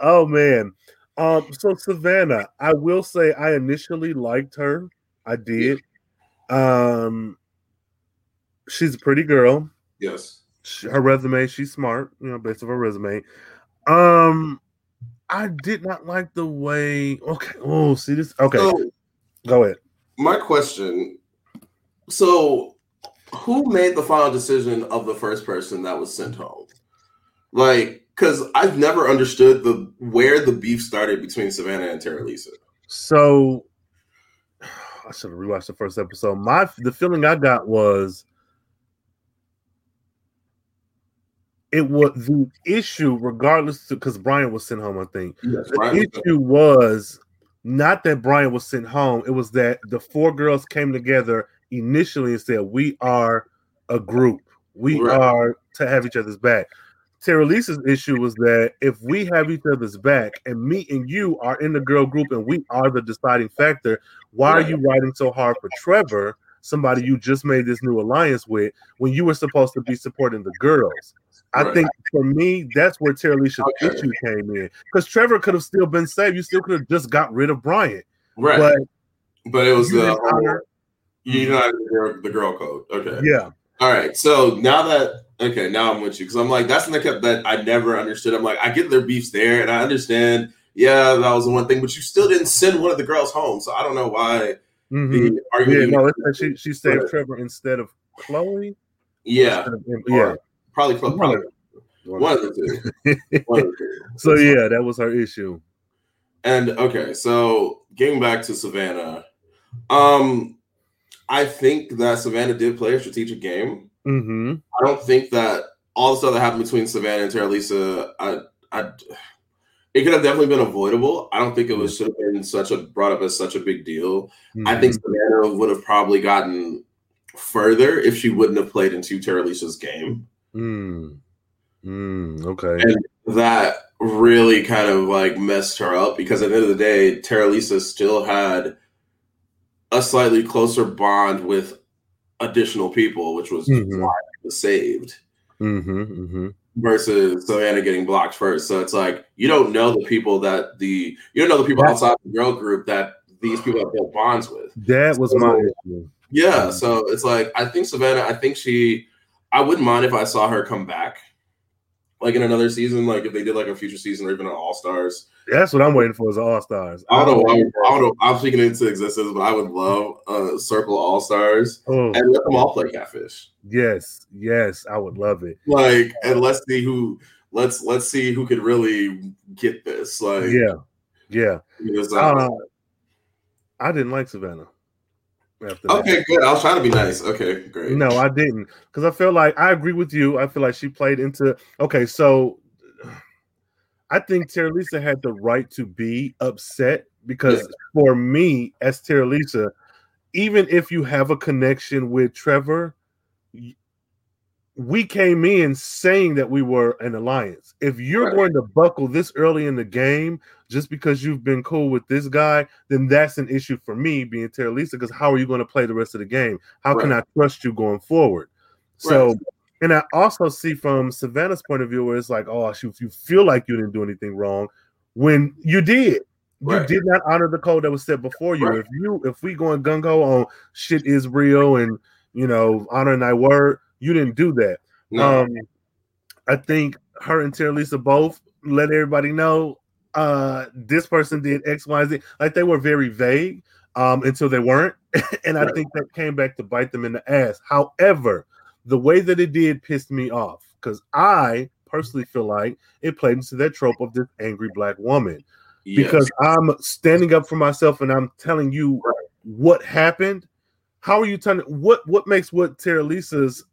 Oh man. Um. So Savannah, I will say I initially liked her. I did. Um. She's a pretty girl. Yes. She- her resume, she's smart, you know, based on her resume. Um, I did not like the way. Okay, oh, see this. Okay, So go ahead. my question. So, who made the final decision of the first person that was sent home? Like, because I've never understood the where the beef started between Savannah and Terilisha. So, I should have rewatched the first episode. My the feeling I got was it was the issue, regardless, because Bryant was sent home. I think Yes, the issue was not that Bryant was sent home. It was that the four girls came together initially and said, "We are a group. We Right. are to have each other's back." Terilisha's issue was that if we have each other's back and me and you are in the girl group and we are the deciding factor, why are you writing so hard for Trevor, somebody you just made this new alliance with, when you were supposed to be supporting the girls? I Right. think for me, that's where Terilisha's Okay. issue came in. Because Trevor could have still been saved. You still could have just got rid of Bryant. right, But but, it was the honor- you know the girl code. Okay, yeah. All right. So now that okay, now I'm with you because I'm like that's the kept that I never understood. I'm like I get their beefs there, and I understand. Yeah, that was the one thing, but you still didn't send one of the girls home, so I don't know why Mhm. the Yeah, no, she, she saved Right. Trevor instead of Chloe. yeah, of yeah. probably close. Probably One one of the two. One of the two. [LAUGHS] So yeah, that was her issue. And okay, so getting back to Savannah, um, I think that Savannah did play a strategic game. Mm-hmm. I don't think that all the stuff that happened between Savannah and Terilisha, I, I, it could have definitely been avoidable. I don't think it was should have been such a brought up as such a big deal. I think Savannah would have probably gotten further if she wouldn't have played into Terilisha's game. Mm. Mm, okay. And that really kind of like messed her up because at the end of the day, Terilisha still had a slightly closer bond with additional people, which was Mhm. why it was saved. Mm-hmm, mm-hmm. versus Savannah getting blocked first. So it's like you don't know the people that the you don't know the people That's- outside the girl group that these people have built bonds with. That was my issue. Yeah, so it's like I think Savannah. I think she. I wouldn't mind if I saw her come back, like in another season, like if they did like a future season or even an All Stars. Yeah, That's what I'm waiting for is All Stars. I don't know. I, I don't know. I'm speaking into existence, but I would love a Circle All Stars Oh, and let them all play catfish. yes, yes, I would love it. Like, and let's see who. Let's let's see who could really get this. Like, Yeah, yeah. because, uh, Uh, I didn't like Savannah. After that. okay, good. I was trying to be nice. Okay, great. No, I didn't because I feel like I agree with you. I feel like she played into okay. So I think Terilisha had the right to be upset because Yeah. for me, as Terilisha, even if you have a connection with Trevor, we came in saying that we were an alliance. If you're Right. going to buckle this early in the game just because you've been cool with this guy, then that's an issue for me being Terilisha. Because how are you going to play the rest of the game? How can I trust you going forward? So, Right. and I also see from Savannah's point of view where it's like, oh, shoot, if you feel like you didn't do anything wrong when you did. You Right. did not honor the code that was set before you. Right. If you if we going gung ho on shit is real and you know honoring thy word, you didn't do that. No. Um, I think her and Terilisha both let everybody know uh this person did X, Y, Z. Like they were very vague um until they weren't. [LAUGHS] and I think that came back to bite them in the ass. However, the way that it did pissed me off because I personally feel like it played into that trope of this angry black woman Yes. because I'm standing up for myself and I'm telling you what happened. How are you telling what what makes what Terilisha's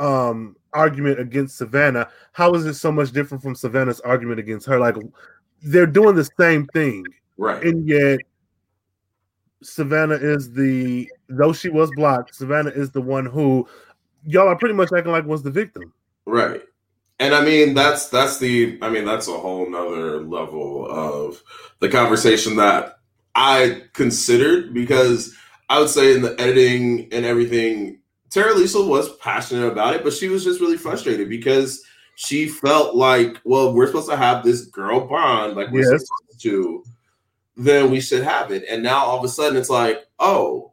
um argument against Savannah? How is it so much different from Savannah's argument against her? Like they're doing the same thing, right. and yet Savannah is the though she was blocked, Savannah is the one who y'all are pretty much acting like was the victim. Right. And I mean that's that's the I mean that's a whole nother level of the conversation that I considered because I would say in the editing and everything, Terilisha was passionate about it, but she was just really frustrated because she felt like, well, we're supposed to have this girl bond, like we're Yes. supposed to, then we should have it. And now all of a sudden it's like, oh,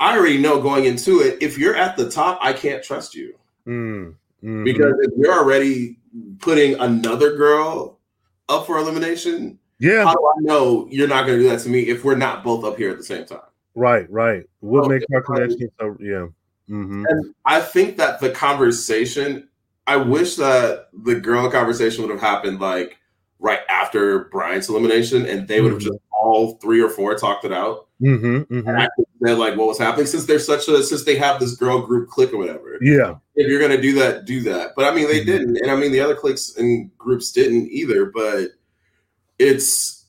I already know going into it, if you're at the top, I can't trust you. Mm, mhm. Because if you're already putting another girl up for elimination, yeah, how do I know you're not going to do that to me if we're not both up here at the same time? right, right. What Okay, makes our connection so yeah. Hmm And I think that the conversation, I wish that the girl conversation would have happened like right after Bryant's elimination, and they would have Mhm. just all three or four talked it out hmm hmm and actually said like what was happening. Since they're such a since they have this girl group clique or whatever, Yeah, if you're gonna do that, do that. But I mean, they Mhm. didn't, and I mean the other cliques and groups didn't either. But it's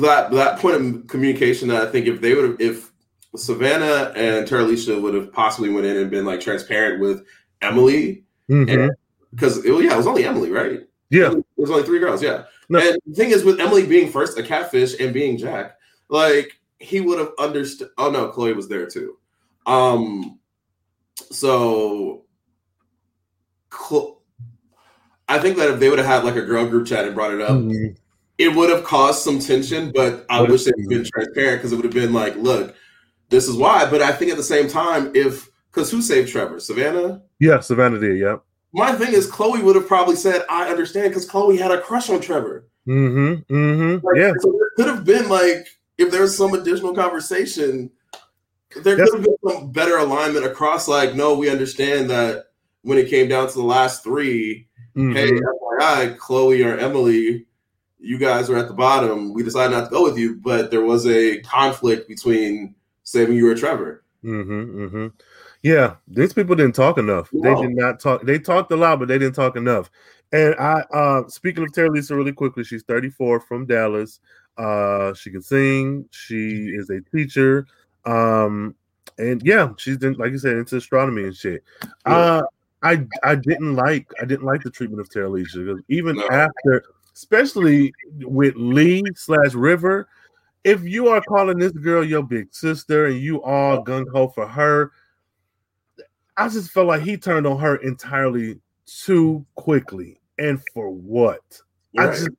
that that point of communication that I think if they would have, if Savannah and Terilisha would have possibly went in and been like transparent with Emily, hmm And- because it, yeah, it was only Emily, right? yeah, It was only three girls, yeah. No. And the thing is, with Emily being first a catfish and being Jack, like he would have understood. Oh no, Chloe was there too. Um, so I think that if they would have had like a girl group chat and brought it up, Mhm. it would have caused some tension. But I Would wish they'd been transparent because it would have been like, look, this is why. But I think at the same time, if because who saved Trevor? Savannah. yeah. Savannah did. Yeah. My thing is, Chloe would have probably said, "I understand," because Chloe had a crush on Trevor. hmm hmm Like, Yeah. So there could have been like if there was some additional conversation, there That's- could have been some better alignment across. Like, no, we understand that when it came down to the last 3 Mhm. hey, FYI, Chloe or Emily, you guys are at the bottom. We decided not to go with you, but there was a conflict between saving you or Trevor. Mm-hmm, mm-hmm. Yeah, these people didn't talk enough. They did not talk. They talked a lot, but they didn't talk enough. And I, uh, speaking of Terilisha, really quickly, she's 34 from Dallas. Uh, she can sing. She is a teacher. Um, and yeah, she's in, like you said, into astronomy and shit. Uh, I, I didn't like, I didn't like the treatment of Terilisha because even No. after, especially with Lee slash River, if you are calling this girl your big sister and you all gung ho for her, I just felt like he turned on her entirely too quickly. And for what? I Right. just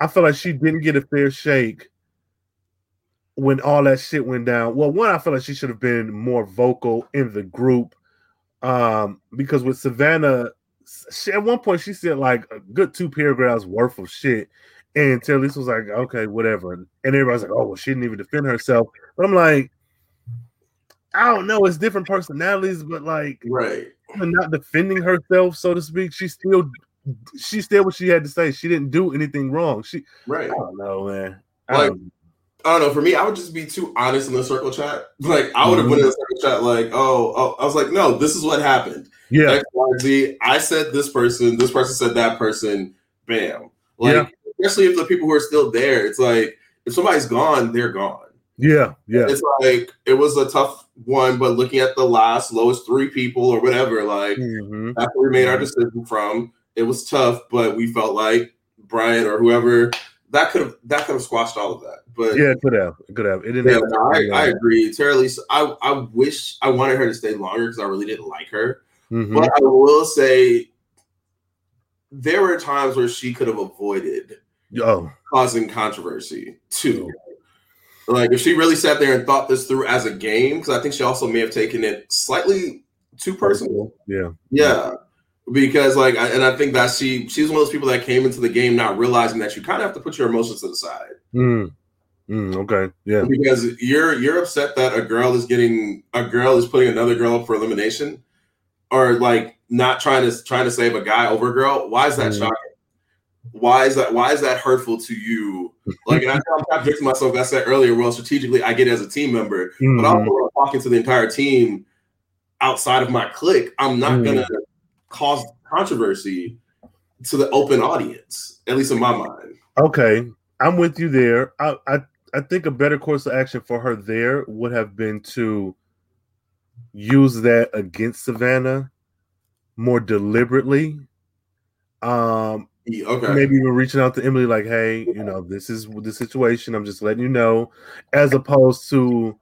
I feel like she didn't get a fair shake when all that shit went down. Well, one, I felt like she should have been more vocal in the group. Um, because with Savannah, she, at one point she said like a good two paragraphs worth of shit. And Terilisha was like, okay, whatever. And everybody's like, oh, well, she didn't even defend herself. But I'm like, I don't know. It's different personalities, but like, right, not defending herself, so to speak. She still, she said what she had to say. She didn't do anything wrong. She, right. I don't know, man. I like, don't I don't know. For me, I would just be too honest in the circle chat. Like, I would have mm-hmm. in the circle chat, like, oh, oh, I was like, no, this is what happened. Yeah. X, y, Z. I said this person, this person said that person. Bam. Like, yeah. Especially if the people who are still there, it's like if somebody's gone, they're gone. Yeah, yeah. It's like it was a tough one, but looking at the last lowest three people or whatever, like mm-hmm. that's where we made our mm-hmm. decision from. It was tough, but we felt like Bryant or whoever that could have that could have squashed all of that. But yeah, it could have, it could have. It didn't. Yeah, have I, I agree. Terilisha, I I wish I wanted her to stay longer because I really didn't like her. Mm-hmm. But I will say there were times where she could have avoided oh. causing controversy too. Like if she really sat there and thought this through as a game, because I think she also may have taken it slightly too personal. Yeah, yeah. Because like, and I think that she she's one of those people that came into the game not realizing that you kind of have to put your emotions to the side. Mm. Mm, okay. Yeah. Because you're you're upset that a girl is getting a girl is putting another girl up for elimination, or like not trying to trying to save a guy over a girl. Why is that mm. shocking? Why is that why is that hurtful to you? Like and I, i'm contradicting myself i said earlier well strategically i get as a team member mm-hmm. but i'm talking to the entire team outside of my clique. I'm not mm-hmm. gonna cause controversy to the open audience at least in my mind. Okay i'm with you there. I i, I think a better course of action for her there would have been to use that against savannah more deliberately. Um Okay. Maybe even reaching out to Emily, like, hey, you know, this is the situation. I'm just letting you know, as opposed to,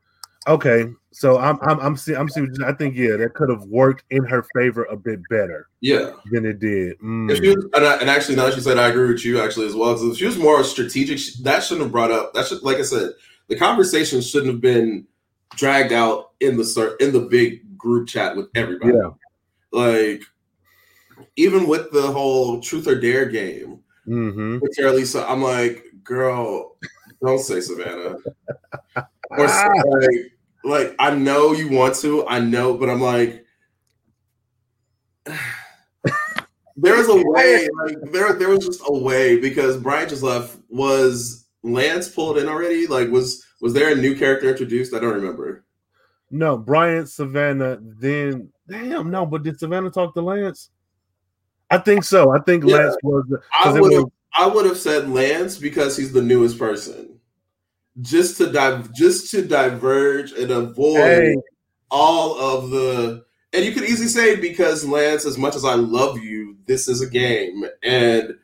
okay, so I'm I'm I'm seeing I'm seeing. I think yeah, that could have worked in her favor a bit better. Yeah, than it did. Mm. If she was, and, I, and, actually, now that she said, I agree with you actually as well. Because if she was more strategic, that shouldn't have brought up. That should, like I said, the conversation shouldn't have been dragged out in the in the big group chat with everybody. Yeah. Like even with the whole truth or dare game mm-hmm. with Terilisha, I'm like, girl, don't say Savannah. or like, like, I know you want to, I know, but I'm like, [SIGHS] there's a way, like there, there was just a way because Bryant just left. Was Lance pulled in already? Like, was was there a new character introduced? I don't remember. No, Bryant, Savannah, then damn no, but did Savannah talk to Lance? I think so. I think yeah. Lance was. I would have. I would have said Lance because he's the newest person. Just to dive, just to diverge and avoid hey. all of the. And you could easily say because Lance, as much as I love you, this is a game, and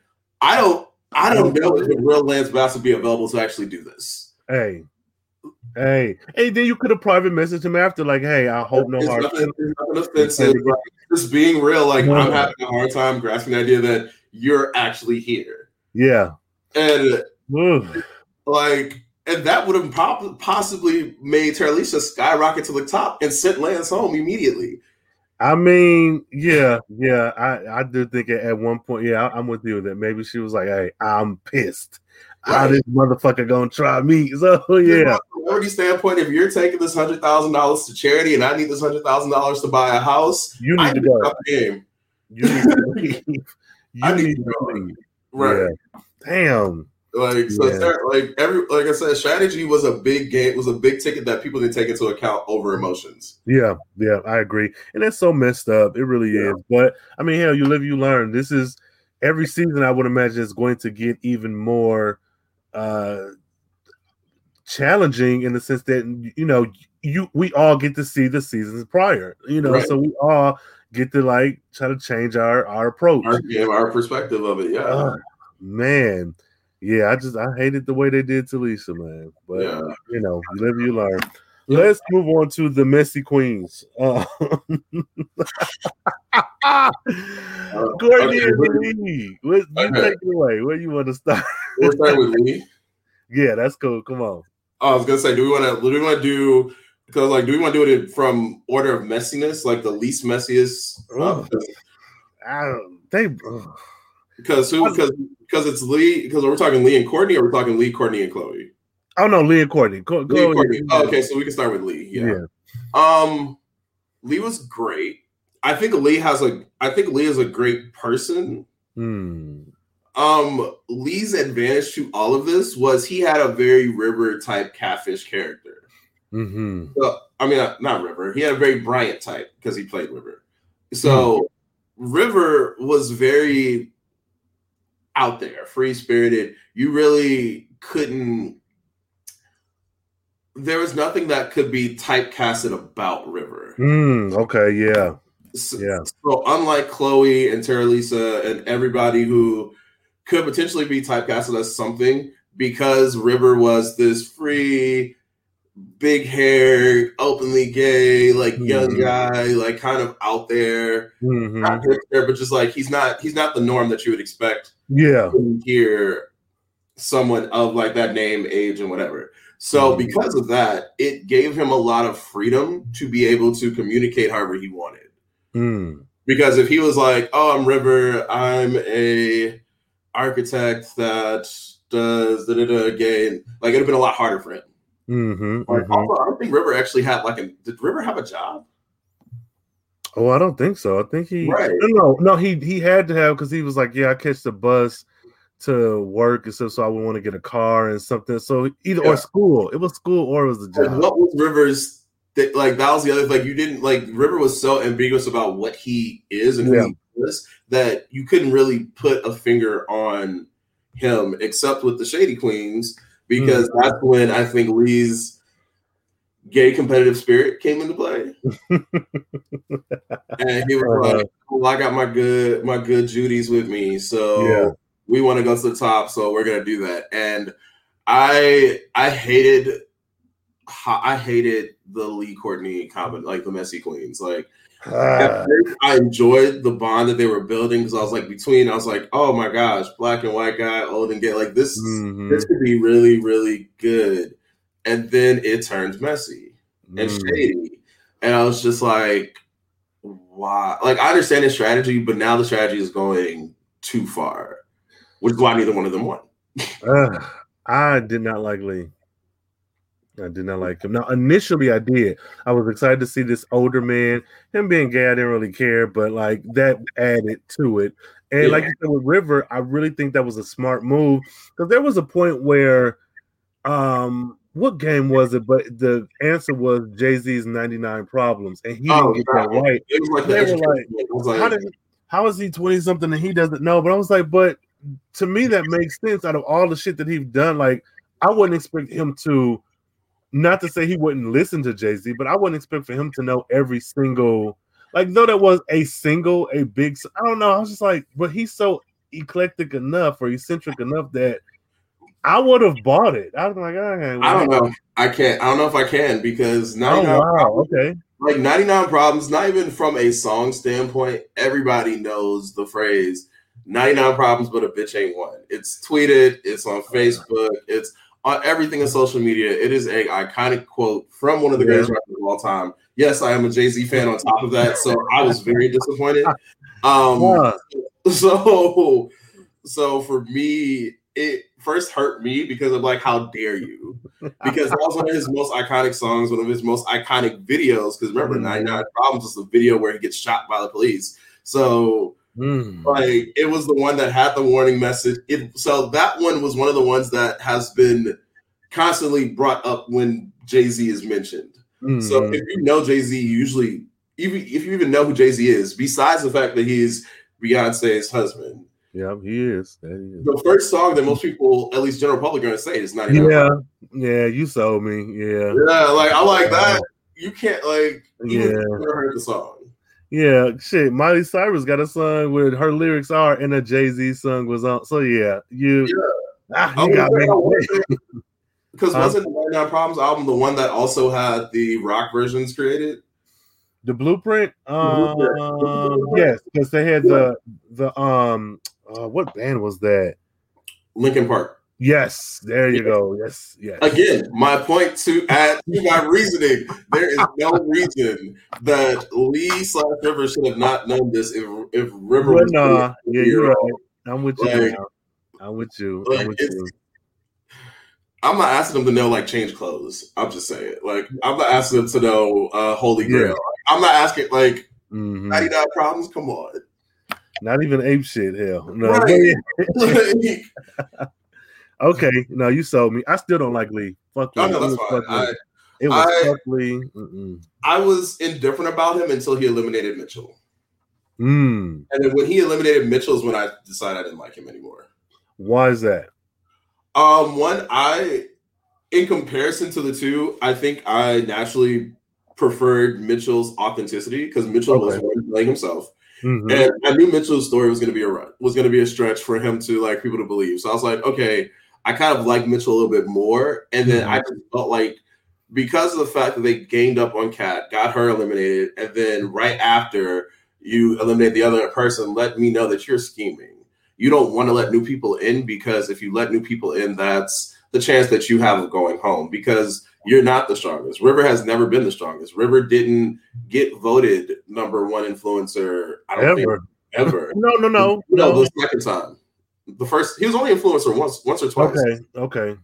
I don't. I don't know if the real Lance Bass would be available to actually do this. Hey, Hey, hey, then you could have private messaged him after, like, "Hey, I hope no hard." Nothing, nothing offensive. Like, just being real, like I'm having a hard time grasping the idea that you're actually here. Yeah, and like, and that would have pop- possibly made Terilisha skyrocket to the top and sent Lance home immediately. I mean, yeah, yeah, I I do think at one point, yeah, I'm with you that maybe she was like, "Hey, I'm pissed." How this motherfucker gonna try me? [LAUGHS] So yeah. From a standpoint, if you're taking this hundred thousand dollars to charity and I need this hundred thousand dollars to buy a house, you need I to go. Game. You need to [LAUGHS] leave. You I need, need to leave. Right. Yeah. Damn. Like so, yeah. like every like I said, strategy was a big game, was a big ticket that people didn't take into account over emotions. Yeah, yeah, I agree, and that's so messed up. It really yeah. is. But I mean, hell, you live, you learn. This is every season. I would imagine is going to get even more uh, challenging in the sense that you know you we all get to see the seasons prior, you know, right. so we all get to like try to change our our approach, our, yeah, our perspective of it. Yeah, uh, man, yeah, I just I hated the way they did to Lisa, man. But yeah. you know, you [LAUGHS] live, you learn. Let's move on to the messy queens. [LAUGHS] Uh, [LAUGHS] Courtney okay. What, you okay. take it away. Where you want to start? We'll start with Lee. [LAUGHS] Yeah, that's cool. Come on. I was gonna say, do we want to? Do we want to do? Because like, do we want to do it from order of messiness, like the least messiest? Uh, I don't think. because who? Because because it's Lee. Because we're talking Lee and Courtney, or we're talking Lee, Courtney, and Chloe. Oh no, Lee and Courtney. Go, Lee Courtney. Oh, okay, so we can start with Lee. Yeah. Yeah. Um, Lee was great. I think Lee has a. I think Lee is a great person. Hmm. Um, Lee's advantage to all of this was he had a very River type catfish character. Mm-hmm. So, I mean, not, not River. He had a very Bryant type because he played River. So River was very out there, free spirited. You really couldn't. There was nothing that could be typecasted about River. Mm, okay, yeah. So, Yeah. so unlike Chloe and Terilisha and everybody who could potentially be typecasted as something, because River was this free, big hair, openly gay, like young Mhm. guy, like kind of out there, Mhm. not hipster, but just like he's not he's not the norm that you would expect Yeah. hear someone of like that name, age, and whatever. So Mhm. because of that, it gave him a lot of freedom to be able to communicate however he wanted. Mm. Because if he was like, "Oh, I'm River. I'm a architect that does da da da gay," like it'd have been a lot harder for him. Mm-hmm. Like, mhm. also, I don't think River actually had like a. Did River have a job? Oh, I don't think so. I think he Right. no, no. He he had to have because he was like, yeah, I catch the bus to work and stuff, so I would want to get a car and something. So either Yeah. or school. It was school or it was Like, job. what was River's? That, like that was the other like you didn't like River was so ambiguous about what he is and who Yeah. he was that you couldn't really put a finger on him except with the Shady Queens because Mm. that's when I think Lee's gay competitive spirit came into play. [LAUGHS] and he was Uh-huh. like, well, I got my good my good Judy's with me, so Yeah. we want to go to the top, so we're gonna do that. And I I hated I hated the Lee Courtney comment, like the messy queens. Like Ah, I enjoyed the bond that they were building because I was like between, I was like, oh my gosh, black and white guy, old and gay, like this mhm, this could be really, really good. And then it turns messy and mm. shady. And I was just like, why? Like, I understand his strategy, but now the strategy is going too far, which is why neither one of them won. [LAUGHS] Ugh, I did not like Lee. I did not like him. Now, initially, I did. I was excited to see this older man. Him being gay, I didn't really care, but like that added to it. And like you said with River, I really think that was a smart move because there was a point where, um, what game was it? But the answer was Jay Z's 99 Problems, and he Oh, didn't get that right. It was like They were like, thing. I was like, How, did, how is he 20 something and he doesn't know? But I was like, but to me, that makes sense out of all the shit that he's done. Like, I wouldn't expect him to, not to say he wouldn't listen to Jay Z, but I wouldn't expect for him to know every single, like, though that was a single, a big, I don't know. I was just like, but he's so eclectic enough or eccentric enough that I would have bought it. I was like, okay, I don't know. I can't. I don't know if I can because Oh, 99 wow. Okay. like 99 problems not even from a song standpoint everybody knows the phrase 99 problems but a bitch ain't one it's tweeted it's on oh, facebook it's on everything in social media it is a iconic quote from one of the Yeah. greatest rappers of all time yes i am a jay-z fan on top of that so i was very disappointed um Yeah. [LAUGHS] so so for me it first hurt me because of like how dare you because that was one of his most iconic songs one of his most iconic videos because remember Mhm. 99 problems is the video where he gets shot by the police so Mm. like it was the one that had the warning message it so that one was one of the ones that has been constantly brought up when jay-z is mentioned so Mhm. if you know jay-z usually even if you even know who jay-z is besides the fact that he's beyonce's husband yeah, he is. He is. the first song that most people at least general public are going to say is 99 Yeah, yeah, you sold me. Yeah, Yeah, like I like that. You can't like even Yeah. never heard the song. Yeah. Shit, Miley Cyrus got a song with her lyrics are, and a Jay Z song was on. So yeah, you, ah, you was got me. Because wasn't the 99 Problems album the one that also had the rock versions created? The blueprint. Um, Blueprint. yes, because they had the the um, uh, what band was that? Linkin Park. Yes, there you go. Yes, yes. Again, my point to add to my reasoning, there is no reason that Lee slash River should have not known this if if River was nah, yeah, you're right. I'm with you. Like-. I'm with you. Like, I'm with you. I'm not asking them to know like change clothes. I'm just saying. Like I'm not asking them to know uh holy grail. Yeah. I'm not asking like Mhm. 99 problems. Come on. Not even ape shit. Hell, no. Right. [LAUGHS] [LAUGHS] okay, no, you sold me. I still don't like Lee. Fuck Lee. Oh, no, that's fine. I, it was I- fuck Lee. Mm-mm. I was indifferent about him until he eliminated Mitchell. Mm. And then when he eliminated Mitchell is when I decided I didn't like him anymore. Why is that? Um, one, I, in comparison to the two, I think I naturally preferred Mitchell's authenticity because Mitchell was Okay. one playing himself, Mhm. and I knew Mitchell's story was going to be a run, was going to be a stretch for him to like people to believe. So I was like, okay, I kind of like Mitchell a little bit more, and then mm-hmm. I just felt like because of the fact that they gained up on Khat, got her eliminated, and then right after you eliminate the other person, let me know that you're scheming. You don't want to let new people in because if you let new people in, that's the chance that you have of going home because you're not the strongest. River has never been the strongest. River didn't get voted number one influencer. I don't think Ever? ever. [LAUGHS] No, no, no, no, no. the second time. The first he was only influencer once, once or twice. Okay, okay.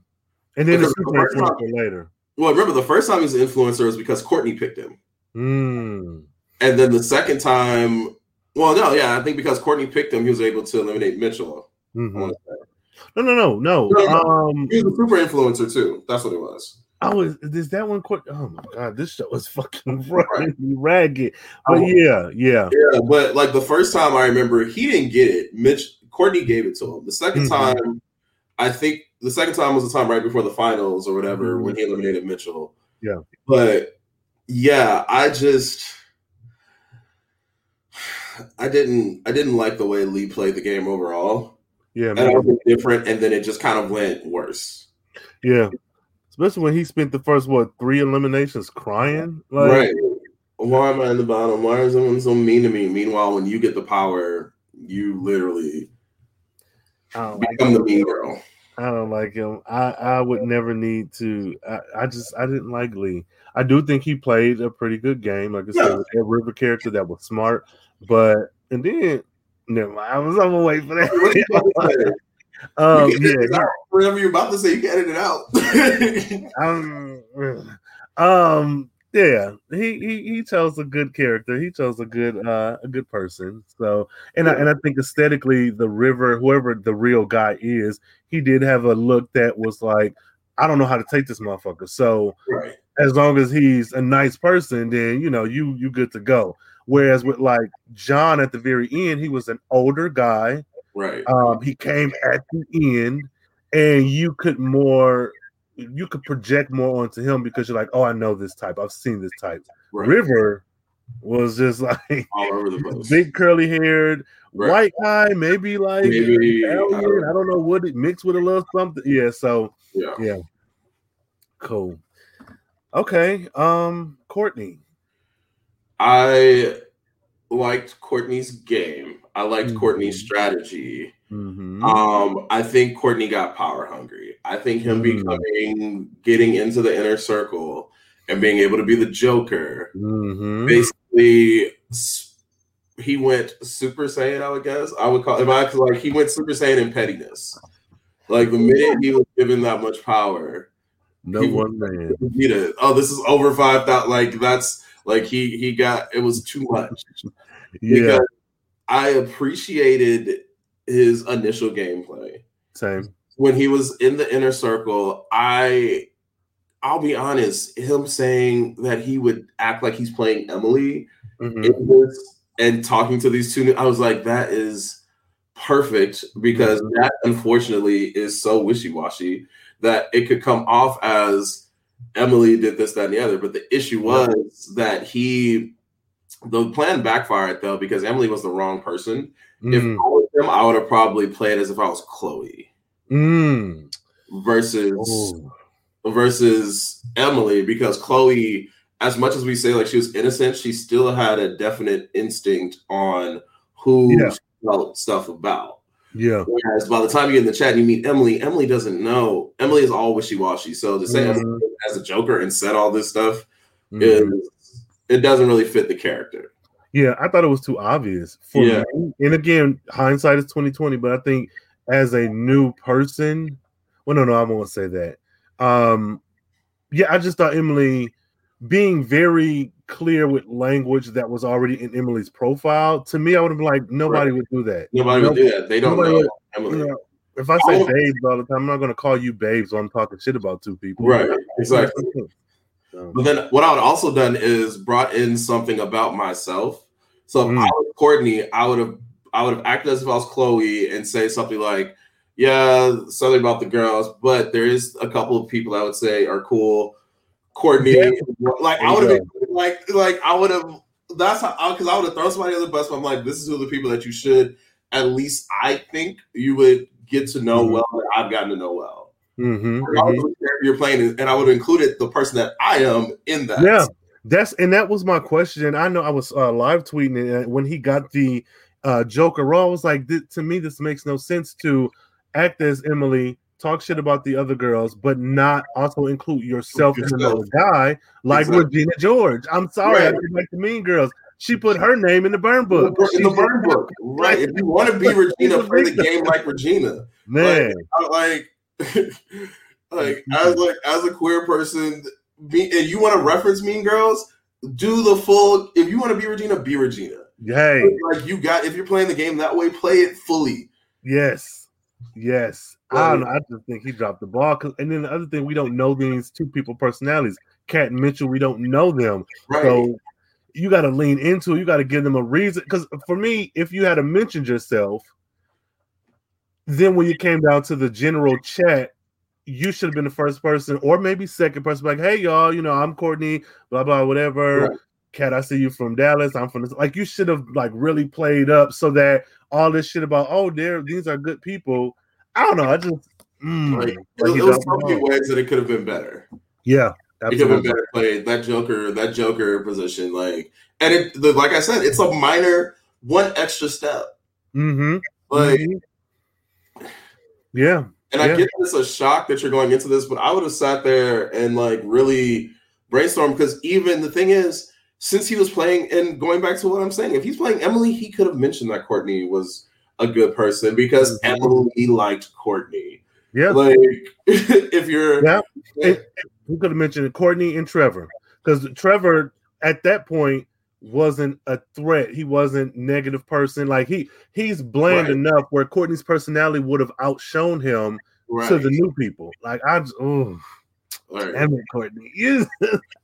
And then the Because the first time- later. Well, remember the first time he was an influencer was because Courtney picked him. Mm. And then the second time, well, no, yeah, I think because Courtney picked him, he was able to eliminate Mitchell. I Mhm. No, no, no, no. No, no. Um, He was a super influencer too. That's what it was. I was. Is that one? Quick. Oh my god, this show is fucking [LAUGHS] Right. ragged. But Oh. yeah, yeah. Yeah, but like the first time I remember, he didn't get it. Mitch Courtney gave it to him. The 2nd Mhm. time, I think the second time was the time right before the finals or whatever Mhm. when he eliminated Mitchell. Yeah. But yeah, I just I didn't I didn't like the way Lee played the game overall. Yeah, And man. was different, and then it just kind of went worse. yeah. Especially when he spent the first what three eliminations crying. Like, right. Why am I in the bottom? Why is someone so mean to me? Meanwhile, when you get the power, you literally I don't like become the him. mean girl. I don't like him. I I would never need to. I, I just I didn't like Lee. I do think he played a pretty good game. Like I said, Yeah. with that River character that was smart. But and then never mind. I was I'm gonna wait for What are you that. about [LAUGHS] to say? um, You can edit it yeah. Whatever you're about to say, you can edit it out. [LAUGHS] um, um, yeah, he, he he chose a good character. He chose a good uh a good person. So and I and I think aesthetically, the river, whoever the real guy is, he did have a look that was like, I don't know how to take this motherfucker. So right. as long as he's a nice person, then you know you you good to go. Whereas with like John at the very end, he was an older guy. Right. Um, he came at the end, and you could more, you could project more onto him because you're like, oh, I know this type. I've seen this type. right. River was just [LAUGHS] like All over the place. big curly haired Right. white guy, maybe like Maybe, Italian. I don't- I don't know what it mixed with a little something. Yeah, so Yeah. yeah, cool. Okay, um, Courtney. I liked Courtney's game. I liked Mhm. Courtney's strategy. Mm-hmm. Um, I think Courtney got power hungry. I think him Mm. becoming getting into the inner circle and being able to be the Joker mm-hmm. basically he went Super Saiyan. I would guess I would call if I like he went Super Saiyan in pettiness. Like the minute he was given that much power, No one man. beat it. Oh, this is over five thousand. Like that's like he he got it was too much. [LAUGHS] Yeah, Because I appreciated his initial gameplay same. when he was in the inner circle. I I'll be honest, him saying that he would act like he's playing Emily Mhm. in this and talking to these two, I was like, that is perfect because Mm-hmm. that unfortunately is so wishy washy that it could come off as Emily did this, that, and the other. But the issue was that he, the plan backfired though because Emily was the wrong person. If Mm. I was him, I would have probably played as if I was Chloe Mm. versus Oh. versus Emily because Chloe, as much as we say like she was innocent, she still had a definite instinct on who Yeah. she felt stuff about. Yeah. Whereas by the time you get in the chat and you meet Emily, Emily doesn't know. Emily is all wishy washy. So to say Mhm. Emily as a Joker and said all this stuff Mhm. is it doesn't really fit the character. Yeah, I thought it was too obvious for Yeah. me. And again, hindsight is twenty twenty. But I think as a new person, well, no, no, I won't say that. Um, yeah, I just thought Emily being very clear with language that was already in Emily's profile. To me, I would have been like, nobody would do that. Nobody would do that. They don't know would- Emily. You know, if I say babes all the time, I'm not going to call you babes when I'm talking shit about two people. Right, exactly. [LAUGHS] But then what I would also done is brought in something about myself. So if Mm. I was Courtney, I would have I would have acted as if I was Chloe and say something like, "Yeah, something about the girls, but there is a couple of people I would say are cool." Courtney, Yeah. like I would have like like I would have. That's how because I, would have thrown somebody on the bus. But I'm like, this is who the people that you should at least I think you would get to know Mhm. well. That I've gotten to know well. Mhm, mhm. the character you're playing, and I would have included the person that I am in that. Yeah, that's and that was my question. I know I was uh, live tweeting it when he got the uh, Joker. I was like, "Th- to me, this makes no sense to act as Emily, talk shit about the other girls, but not also include yourself as Yourself. another guy like Exactly. Regina George. I'm sorry, I Right. didn't like the Mean Girls. She put her name in the burn book. in the burn book, right? If you want to be Regina, play the game like Regina. man. I- Like, [LAUGHS] like as like as a queer person, be, and you want to reference Mean Girls, do the full. If you want to be Regina, be Regina. Hey, Like you got. If you're playing the game that way, play it fully. yes, yes. I don't know. I just think he dropped the ball. and then the other thing, we don't know these two people personalities. Khat and Mitchell, we don't know them. Right. So you got to lean into it. You got to give them a reason. Because for me, if you had to mention yourself, then when you came down to the general chat, you should have been the first person, or maybe second person, like, "Hey, y'all, you know, I'm Courtney, blah blah, whatever." Right. Khat, I see you from Dallas. I'm from this. Like, you should have like really played up so that all this shit about, oh, there these are good people. I don't know. I just, mm, Like, like it, was so many ways that it could have been better. yeah, It could have been better played. That Joker, that Joker position, like, and it, the, like I said, it's a minor one extra step. Mm-hmm. Like, Mhm. Yeah. And Yeah. I get this a shock that you're going into this, but I would have sat there and like really brainstorm because even the thing is, since he was playing and going back to what I'm saying, if he's playing Emily, he could have mentioned that Courtney was a good person because Mhm. Emily liked Courtney. Yeah. Like [LAUGHS] if you're Yeah. It- we could have mentioned Courtney and Trevor because Trevor at that point wasn't a threat. He wasn't negative person. Like he he's bland Right. enough where Courtney's personality would have outshone him right, to the new people. Like I just oh right. damn it, Courtney. [LAUGHS]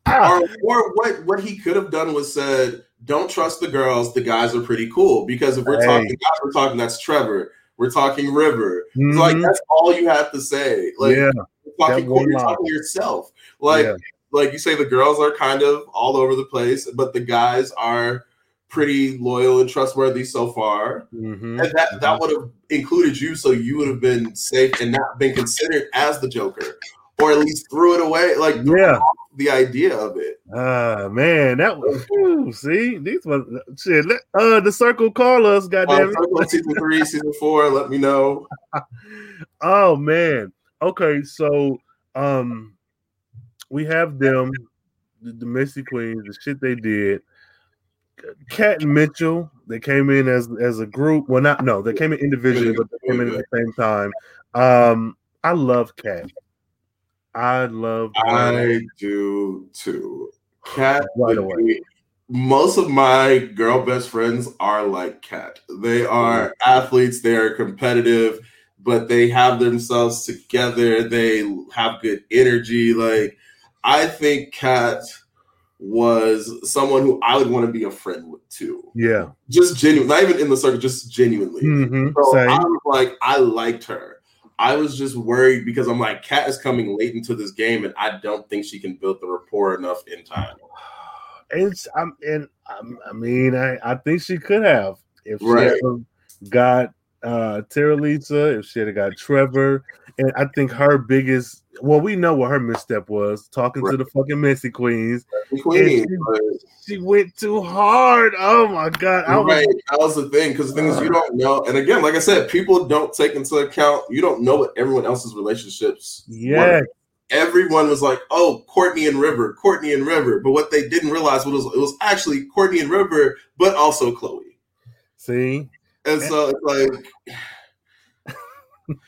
Or, or what what he could have done was said, "Don't trust the girls. The guys are pretty cool." Because if we're Hey. talking guys, we're talking that's Trevor. We're talking River. It's like mhm. that's all you have to say. Like yeah, talking, you're talking yourself. Like yeah. Like you say, the girls are kind of all over the place, but the guys are pretty loyal and trustworthy so far. Mhm. And that that would have included you, so you would have been safe and not been considered as the Joker, or at least threw it away. Like yeah. the idea of it. Ah man, that was whew, see these ones shit. Let, uh, the circle call us, Um, goddamn it. Season three, season four. Let me know. [LAUGHS] oh man. Okay, so um we have them, the, Messy Queens, the shit they did. Khat and Mitchell, they came in as as a group. Well, not no, they came in individually, but they came in at the same time. Um, I love Khat. I love I do too. Khat Right away. be- most of my girl best friends are like Khat. They are athletes, they are competitive, but they have themselves together. They have good energy. Like I think Khat was someone who I would want to be a friend with too. yeah. Just genuine, not even in the circle, just genuinely. hmm So Same. I was like, I liked her. I was just worried because I'm like, Khat is coming late into this game, and I don't think she can build the rapport enough in time. [SIGHS] It's I'm and I'm, I mean I I think she could have if she Right. had got uh Terilisha, if she had got Trevor, and I think her biggest well, we know what her misstep was talking right. to the fucking Messy Queens. Queen, she, she, went too hard. Oh my god! I right, was, that was the thing because things thing you don't know, and again, like I said, people don't take into account. You don't know what everyone else's relationships. Yeah. Everyone was like, "Oh, Courtney and River, Courtney and River," but what they didn't realize was it was actually Courtney and River, but also Chloe. See, and so it's like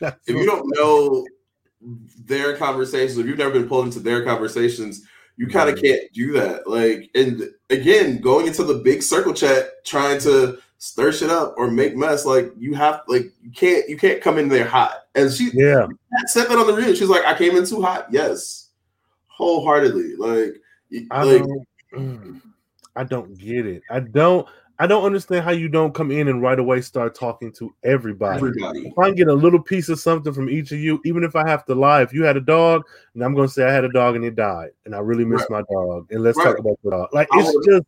[LAUGHS] if you don't know their conversations, if you've never been pulled into their conversations, you kind of can't do that. Like, and again, going into the big circle chat, trying to stir shit up or make mess, like you have, like you can't, you can't come in there hot. And she, yeah, said that on the real. She's like, I came in too hot. Yes, wholeheartedly. Like, I like, don't, mm, I don't get it. I don't. I don't understand how you don't come in and right away start talking to everybody. Everybody. If I can get a little piece of something from each of you, even if I have to lie, if you had a dog, and I'm going to say I had a dog and it died, and I really miss right. my dog, and let's right. talk about the dog. Like it's just.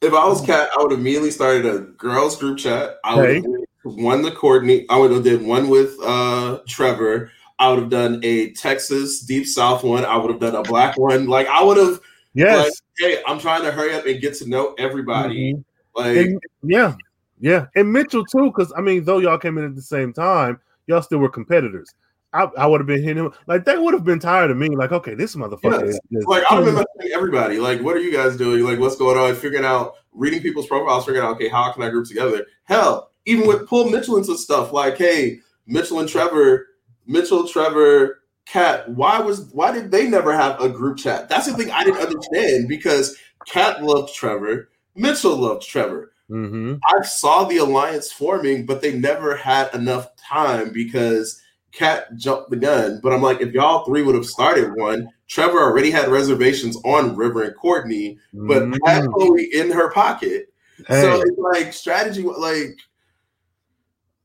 If I was Khat, I would immediately started a girls group chat. I would hey. one the Courtney. I would have did one with uh Trevor. I would have done a Texas Deep South one. I would have done a black one. Like I would have. Yes. Like, hey, I'm trying to hurry up and get to know everybody. Mm-hmm like, and, yeah, yeah, and Mitchell too, because I mean, though y'all came in at the same time, y'all still were competitors. I, I would have been hitting him like they would have been tired of me. Like, okay, this motherfucker. Yes. Is, like I remember everybody. Like, what are you guys doing? Like, what's going on? Figuring out, reading people's profiles, figuring out, okay, how can I group together? Hell, even with pull Mitchell into stuff like, hey, Mitchell and Trevor, Mitchell, Trevor, Khat. Why was why did they never have a group chat? That's the thing I didn't understand because Khat loved Trevor. Mitchell loved Trevor. Mm-hmm. I saw the alliance forming, but they never had enough time because Khat jumped the gun. But I'm like, if y'all three would have started one, Trevor already had reservations on River and Courtney, but mm-hmm. had Chloe in her pocket. Hey. So it's like strategy, like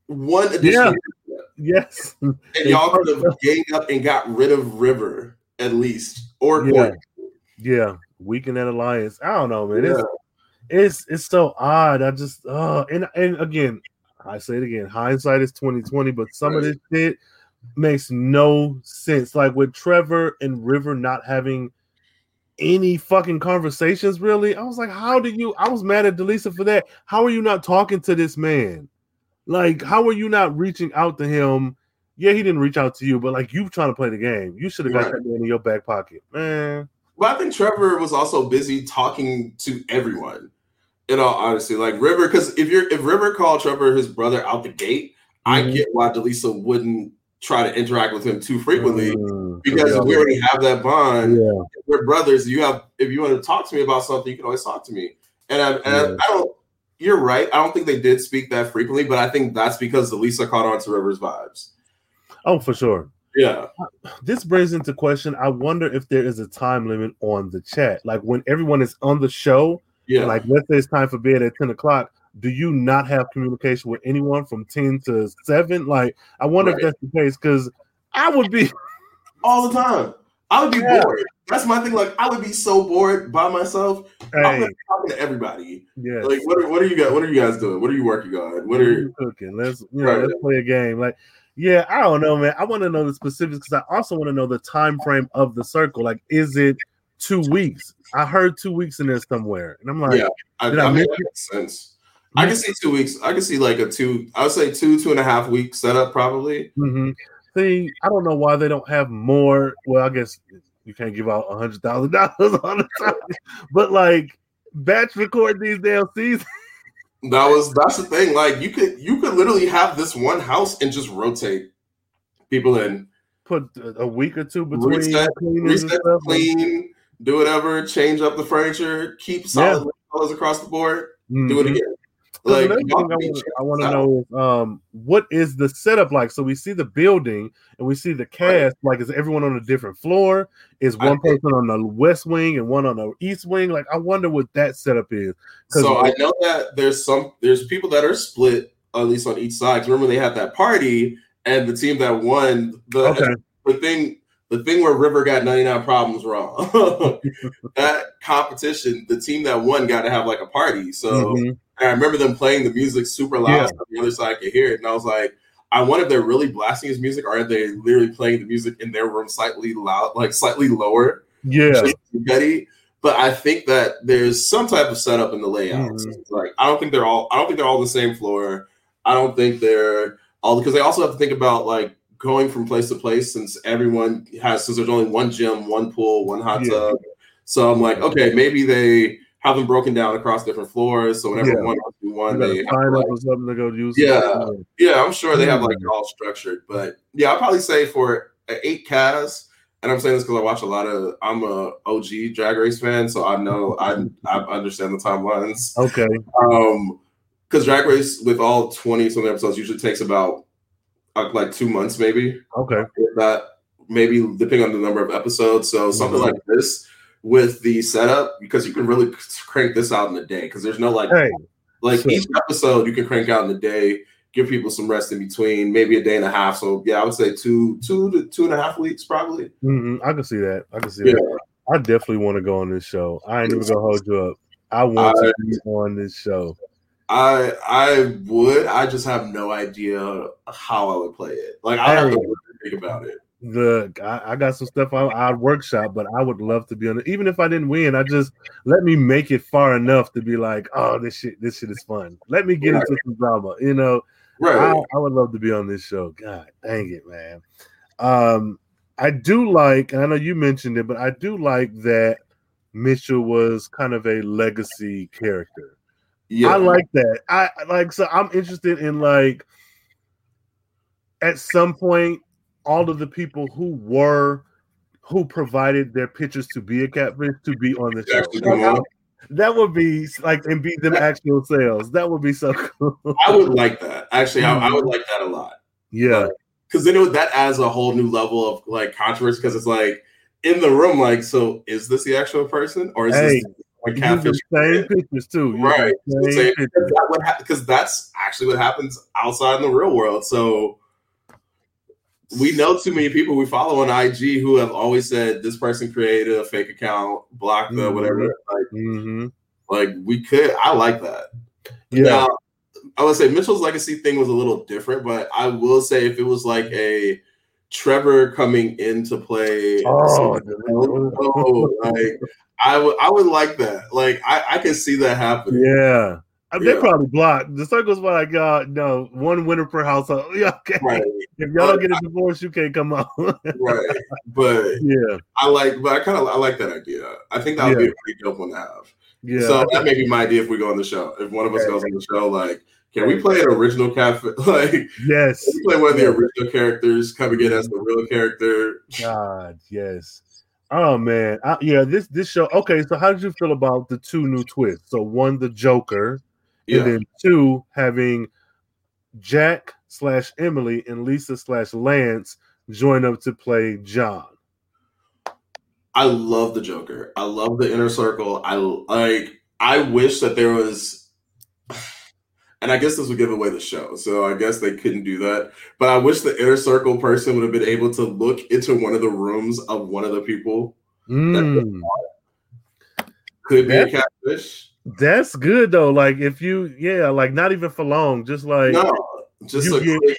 one additional. Yeah. [LAUGHS] Yes. And y'all could have ganged up and got rid of River at least, or yeah. Courtney. Yeah, weaken that alliance. I don't know, man. Yeah. It's it's so odd. I just uh and and again, I say it again, hindsight is 2020, but some of this shit makes no sense. Like with Trevor and River not having any fucking conversations really. I was like, how do you I was mad at Deleesa for that. How are you not talking to this man? Like, how are you not reaching out to him? Yeah, he didn't reach out to you, but like you trying to play the game. You should have got right. that man in your back pocket, man. Well, I think Trevor was also busy talking to everyone in all honesty, like River, because if you're if River called Trevor his brother out the gate, mm-hmm. I get why Deleesa wouldn't try to interact with him too frequently mm-hmm. because yeah. we already have that bond. Yeah. We're brothers. You have if you want to talk to me about something, you can always talk to me. And I, and yeah. I, I don't. You're right. I don't think they did speak that frequently, but I think that's because Deleesa caught on to River's vibes. Oh, for sure. Yeah. This brings into question. I wonder if there is a time limit on the chat. Like when everyone is on the show, yeah. Like let's say it's time for bed at 10 o'clock. Do you not have communication with anyone from 10 to 7? Like, I wonder right. if that's the case because I would be [LAUGHS] all the time. I would be yeah. bored. That's my thing. Like, I would be so bored by myself. Hey. I'm talking to everybody. Yeah. Like, what are, what are you guys? What are you guys doing? What are you working on? What are you cooking? Let's you know, right. let's play a game. Like, yeah, I don't know, man. I want to know the specifics because I also want to know the time frame of the circle. Like, is it two weeks? I heard two weeks in there somewhere, and I'm like, yeah, I, I, I mean, that makes sense. I can see two weeks. I can see like a two. I would say two, two and a half week setup probably. Mm-hmm. See, I don't know why they don't have more. Well, I guess you can't give out a hundred thousand dollars [LAUGHS] all the time, but like batch record these damn seasons. That was that's the thing. Like you could you could literally have this one house and just rotate people in. Put a week or two between reset, reset clean, do whatever, change up the furniture, keep solid yeah. colors across the board, mm-hmm. do it mm-hmm. again. Like, I want to know um, what is the setup like? So we see the building and we see the cast. Right. Like, is everyone on a different floor? Is one I person on the west wing and one on the east wing? Like, I wonder what that setup is. So I know that there's some there's people that are split at least on each side. Remember, they had that party and the team that won the okay. the thing the thing where River got 99 problems wrong. [LAUGHS] [LAUGHS] that competition, the team that won got to have like a party. So mm-hmm. And I remember them playing the music super loud Yeah. so on the other side I could hear it. And I was like, I wonder if they're really blasting his music or are they literally playing the music in their room slightly loud, like slightly lower? Yeah. spaghetti. But I think that there's some type of setup in the layout. Mhm. So like I don't think they're all I don't think they're all the same floor. I don't think they're all because they also have to think about like going from place to place since everyone has since there's only one gym, one pool, one hot Yeah. tub. So I'm like, okay, maybe they have them broken down across different floors. So whenever Yeah. one wants to do one, they have sign up like, or something to go use. Yeah. yeah, I'm sure they have like all structured. But yeah, I'll probably say for eight Cas, and I'm saying this because I watch a lot of I'm a OG drag race fan, so I know I I understand the timelines. Okay. Um because drag race with all 20 something episodes usually takes about uh, like two months maybe. Okay. That maybe depending on the number of episodes. So something Mhm. like this with the setup, because you can really crank this out in a day because there's no like Hey. like So- each episode you can crank out in a day, give people some rest in between, maybe a day and a half. So yeah, I would say two, two to two and a half weeks probably. hmm I can see that. I can see Yeah. that. I definitely want to go on this show. I ain't even gonna hold you up. I want I- to be on this show. I I would. I just have no idea how I would play it. Like I have to Hey. think about it. Look, I, I got some stuff I, I'd workshop, but I would love to be on it. Even if I didn't win, I just let me make it far enough to be like, oh, this shit, this shit is fun. Let me get Right. into some drama. You know, Right. I, I would love to be on this show. God dang it, man. Um, I do like, and I know you mentioned it, but I do like that Mitchell was kind of a legacy character. yeah. I like that. I I like so I'm interested in like at some point all of the people who were who provided their pictures to be a catfish to be on the show. Actually come Like, I- on. that would be like and be them actual sales. That would be so [LAUGHS] cool. I would like that. Actually, I, I Mm-hmm. would like that a lot. yeah. Because then it would, that adds a whole new level of like controversy. Because it's like in the room, like, so is this the actual person or is Hey, this like catfish? the same pictures too. You Right. the same pictures. Because that's actually what happens outside in the real world. So we know too many people we follow on IG who have always said this person created a fake account, blocked the Mhm. whatever. Like, hmm like we could. I like that. Yeah. Now, I would say Mitchell's legacy thing was a little different, but I will say if it was like a Trevor coming in to play, Oh, oh, [LAUGHS] like I would, I would like that. Like I, I can see that happening. yeah. I They Yeah. probably blocked. The circles like, y'all, no, one winner per household. [LAUGHS] Yeah, okay. Right, If y'all don't get a divorce, you can't come out. [LAUGHS] right. But yeah, I like, but I kind of I like that idea. I think that would be a pretty dope one to have. yeah. So that may be my idea if we go on the show. If one of us Okay. goes on the show, like, can we play an original cafe? [LAUGHS] Like, yes. can we play one of the original characters coming in as the real character? God, yes. Oh man, I, yeah. This this show. Okay, so how did you feel about the two new twists? So one, the Joker, Yeah, and then two, having Jack slash Emily and Lisa slash Lance join up to play John. I love the Joker. I love the inner circle. I like. I wish that there was, and I guess this would give away the show. So I guess they couldn't do that. But I wish the inner circle person would have been able to look into one of the rooms of one of the people. Mm, Could be a catfish. That's good though. Like if you, yeah, like not even for long, just like No, just You get- quick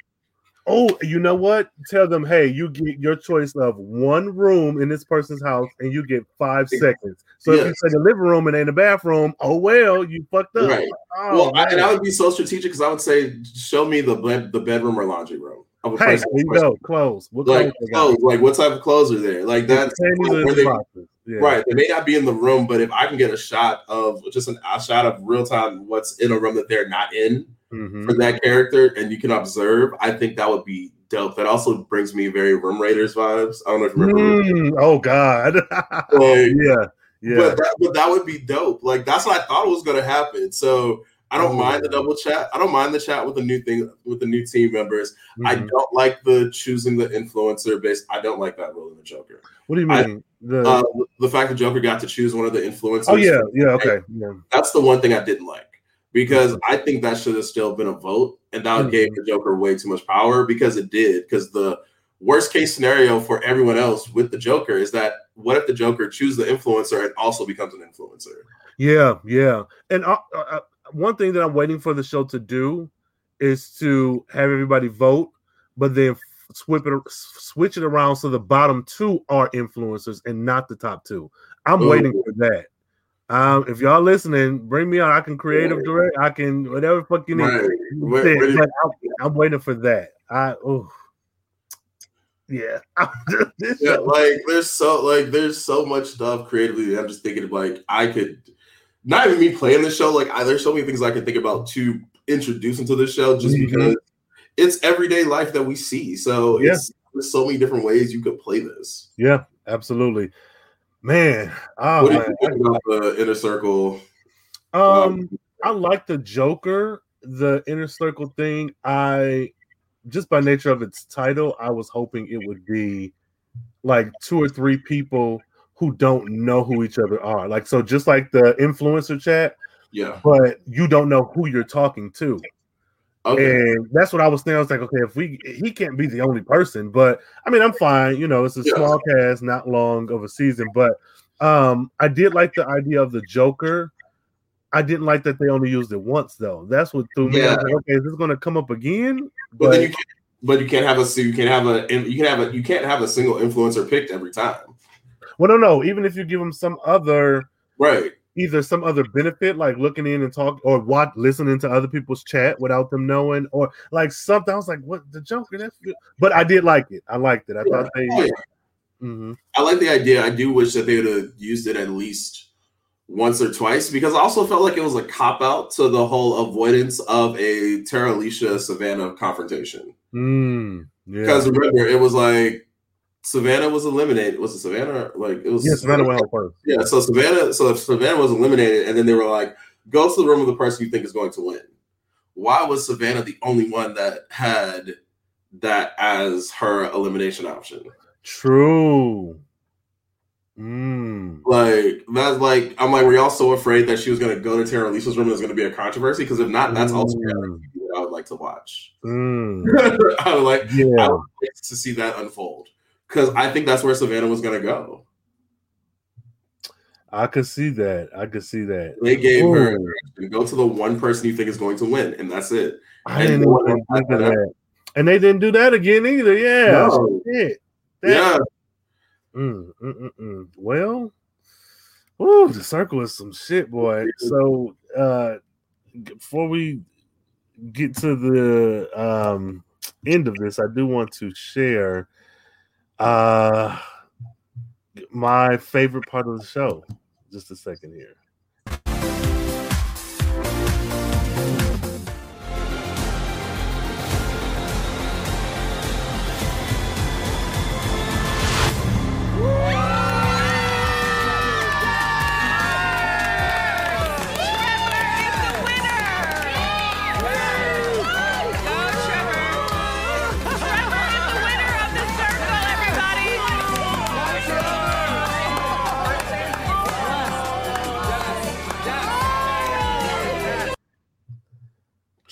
Oh, you know what? Tell them, hey, you get your choice of one room in this person's house, and you get five seconds. So if you say the living room and ain't a bathroom, oh well, you fucked up. Right. Oh, well, I, and. I would be so strategic because I would say, show me the bed, the bedroom or laundry room of a hey, person. you go. Clothes. What Like clothes they got? clothes, like what type of clothes are there? Like that's Panties are in where they. Yeah. right. They may not be in the room, but if I can get a shot of just an, a shot of real time what's in a room that they're not in Mhm. for that character, and you can observe, I think that would be dope. That also brings me very Room Raiders vibes. I don't know if you remember. Mm, oh God. [LAUGHS] Like, yeah. Yeah. But that, but that would be dope. Like that's what I thought was going to happen. So I don't Oh, mind the double chat. I don't mind the chat with the new thing with the new team members. I Mhm. don't like the choosing the influencer based. I don't like that role in the Joker. what do you I- mean? The, Uh, the fact that Joker got to choose one of the influencers. oh yeah. Yeah. Okay. Yeah. that's the one thing I didn't like because I think that should have still been a vote, and that Mhm. gave the Joker way too much power because it did. Because the worst case scenario for everyone else with the Joker is that what if the Joker chooses the influencer and also becomes an influencer? Yeah, yeah, and uh, uh, one thing that I'm waiting for the show to do is to have everybody vote, but then switch it switch it around so the bottom two are influencers and not the top two. I'm Ooh. waiting for that. Um, if y'all listening, bring me on. I can creative direct. I can whatever fuck you need. Right. I'm, waiting for that. I oh yeah. [LAUGHS] yeah, like there's so like there's so much stuff creatively. I'm just thinking of like I could not even me playing the show. Like I, there's so many things I could think about to introduce into the show just mm-hmm. because it's everyday life that we see. So yeah. there's so many different ways you could play this. Yeah, absolutely. Man, oh, what do you think about the inner circle? Um, um, I like the Joker, the inner circle thing. I just by nature of its title, I was hoping it would be like two or three people who don't know who each other are. Like so, just like the influencer chat. Yeah. But you don't know who you're talking to. Okay. And that's what I was thinking. I was like, okay, if we he can't be the only person, but I mean, I'm fine. You know, it's a yeah. small cast, not long of a season, but um, I did like the idea of the Joker. I didn't like that they only used it once, though. That's what threw me. Yeah. Like, okay, is this going to come up again? But, but then you can't, but you can't have a you can't have a you can have a you can't have a single influencer picked every time. Well, no, no. Even if you give them some other right either some other benefit, like looking in and talk or what listening to other people's chat without them knowing, or like something. I was like, what the Joker? That's good. But I did like it. I liked it. I thought they oh, yeah. mm-hmm. I like the idea. I do wish that they would have used it at least once or twice because I also felt like it was a cop out to the whole avoidance of a Terilisha Savannah confrontation. Mm, yeah. Because remember, it was like Savannah was eliminated. Was it Savannah? Like it was. Yeah, Savannah went first. Yeah, so Savannah. So if Savannah was eliminated, and then they were like, "Go to the room of the person you think is going to win." Why was Savannah the only one that had that as her elimination option? True. Mm. Like that's like I'm like, were y'all so afraid that she was going to go to Terilisha's room? There's going to be a controversy because if not, that's mm. also I would like to watch. Mm. [LAUGHS] I would like, yeah. I would like to see that unfold because I think that's where Savannah was going to go. I could see that. I could see that. They gave Ooh. her go to the one person you think is going to win, and that's it. I and didn't think of that. And they didn't do that again either. Yeah. No. That, yeah. Mm, mm, mm, mm, well, ooh, the circle is some shit, boy. So uh before we get to the um end of this, I do want to share uh, my favorite part of the show. Just a second here.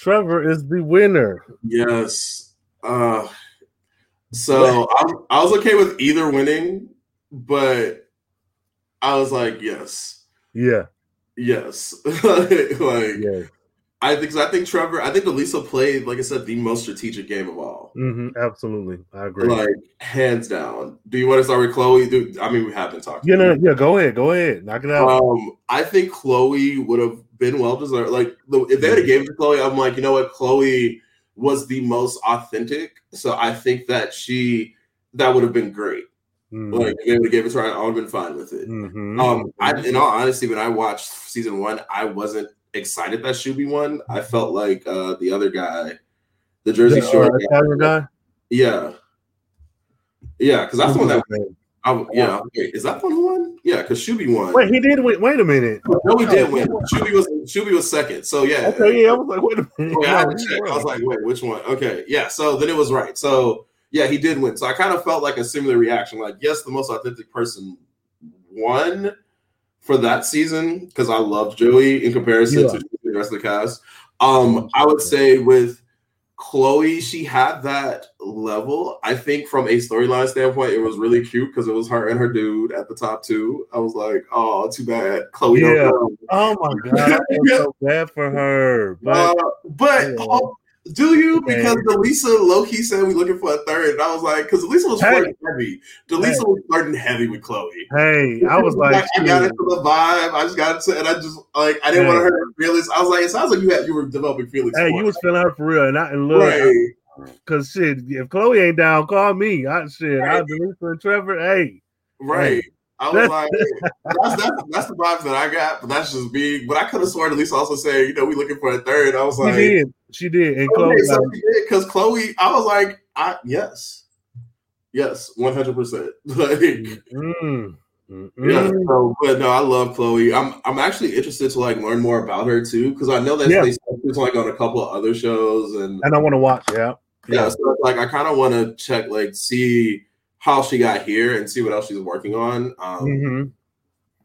Trevor is the winner. Yes. Uh, so I, I was okay with either winning, but I was like, yes. Yeah. Yes. [LAUGHS] like, yeah. I think I think Trevor, I think Elisa played, like I said, the most strategic game of all. Mm-hmm, absolutely, I agree. Like hands down. Do you want to start with Chloe? Do I mean we have been talking? Yeah, no, yeah. Go ahead, go ahead, knock it out. Um, I think Chloe would have been well deserved. Like if they had a game to Chloe, I'm like, you know what, Chloe was the most authentic. So I think that she that would have been great. Mm-hmm. Like if they would have gave it to her, I would have been fine with it. Mm-hmm. Um, I, in all honesty, when I watched season one, I wasn't excited that Shubby won. I felt like uh, the other guy, the Jersey the, Shore uh, guy, guy, yeah, yeah, because that's the one that. I, yeah, wait, is that the one who won? Yeah, because Shubby won. Wait, he did win. Wait a minute. No, he did win. Shubby was Shubby was second. So yeah. Okay, yeah, I was like, wait a minute. I had to check. I was like, wait, which one? Okay, yeah. So then it was right. So yeah, he did win. So I kind of felt like a similar reaction. Like, yes, the most authentic person won, for that season because I loved Joey in comparison yeah. to the rest of the cast. Um, I would say with Chloe, she had that level. I think from a storyline standpoint, it was really cute because it was her and her dude at the top two. I was like, oh, too bad. Chloe, Yeah. Oh my god, I so [LAUGHS] bad for her. But Uh, but Yeah. oh, do you? Because Deleesa low key said we're looking for a third. And I was like, because Deleesa was Hey. flirting heavy. Deleesa Hey. was flirting heavy with Chloe. hey, [LAUGHS] I was like, I got into the vibe. I just got into, and I just like I didn't want to Hey. hurt her feelings. I was like, it sounds like you had you were developing feelings. hey, you her. was feeling her for real, and I and look, right. Cause shit, if Chloe ain't down, call me. I shit, I'll delete and Trevor. Hey, Right. I was like, [LAUGHS] that's, that's that's the vibes that I got, but that's just me. But I could have sworn at least also saying, you know, we looking for a third. I was she like, did, she did, and Chloe, okay, so like, she did because Chloe, I was like, I yes, yes, one hundred percent. [LAUGHS] Like, mm, mm, yeah. So, but no, I love Chloe. I'm I'm actually interested to like learn more about her too because I know that Yeah. they she's like on a couple of other shows and and I want to watch. Yeah, yeah, so like I kind of want to check like see how she got here and see what else she's working on. Um, hmm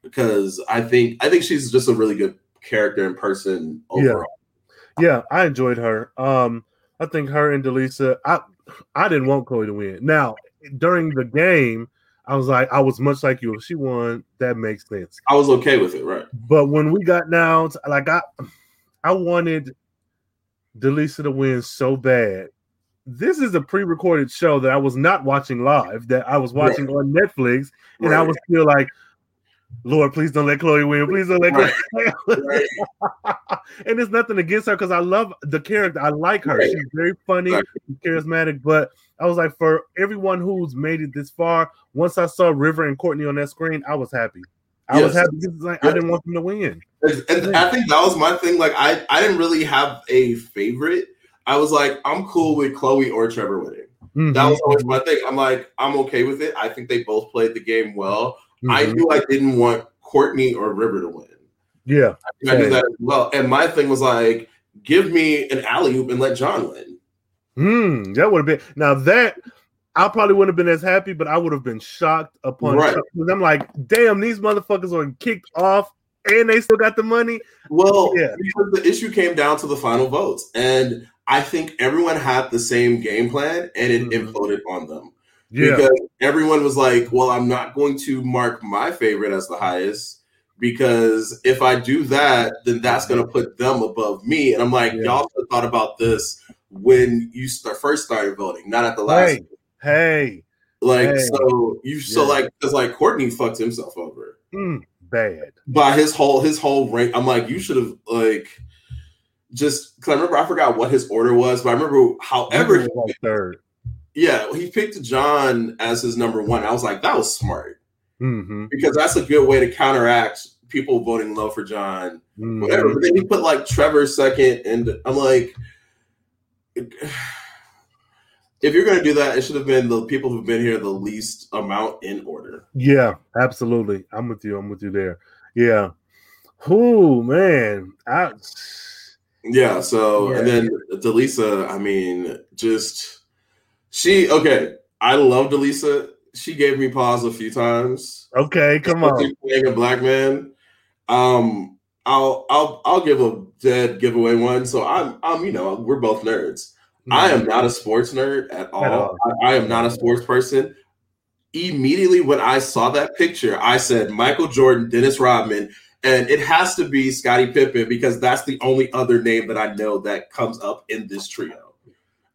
because I think I think she's just a really good character in person Yeah. overall. yeah. I enjoyed her. Um, I think her and Deleesa. I I didn't want Chloe to win. Now during the game, I was like, I was much like you. If she won, that makes sense. I was okay with it, right? But when we got down, to, like I, I wanted Deleesa to win so bad. This is a pre-recorded show that I was not watching live. That I was watching on Netflix, and I was still like, "Lord, please don't let Chloe win. Please don't let Chloe." win." [LAUGHS] Right. and it's nothing against her because I love the character. I like her. Right. She's very funny, charismatic. But I was like, for everyone who's made it this far, once I saw River and Courtney on that screen, I was happy. I was happy. Is like I didn't want them to win. And, I think that was my thing. Like I, I didn't really have a favorite. I was like, I'm cool with Chloe or Trevor winning. Mhm. That was always my thing. I'm like, I'm okay with it. I think they both played the game well. I Mhm. knew I didn't want Courtney or River to win. yeah. I knew that as well. And my thing was like, give me an alley oop and let John win. Hmm, that would have been now that I probably wouldn't have been as happy, but I would have been shocked upon Right. shock, I'm like, damn, these motherfuckers are kicked off and they still got the money. Well, Yeah. because the issue came down to the final votes, and I think everyone had the same game plan, and it Mhm. imploded on them Yeah, because everyone was like, "Well, I'm not going to mark my favorite as the highest because if I do that, then that's going to put them above me." And I'm like, Yeah. "Y'all should have thought about this when you start, first started voting, not at the last." Hey. hey, Like, Hey. so you so Yeah. like because like Courtney fucked himself over. mm, bad. by his whole his whole rank. I'm like, you should have like just because I remember I forgot what his order was, but I remember however, was like third. yeah, he picked John as his number one. I was like, that was smart Mm-hmm. because that's a good way to counteract people voting low for John. mm-hmm. Whatever. But then he put like Trevor second, and I'm like. If you're going to do that, it should have been the people who've been here the least amount in order. Yeah, absolutely. I'm with you. I'm with you there. Yeah. Oh man? I, Yeah. So and then Deleesa, I mean, just she okay. I love Deleesa. She gave me pause a few times. okay, come on. Especially Playing a black man. Um, I'll I'll I'll give a dead giveaway one. So I'm I'm you know we're both nerds. I am not a sports nerd at all. all. I, I am not a sports person. Immediately when I saw that picture, I said Michael Jordan, Dennis Rodman, and it has to be Scottie Pippen because that's the only other name that I know that comes up in this trio.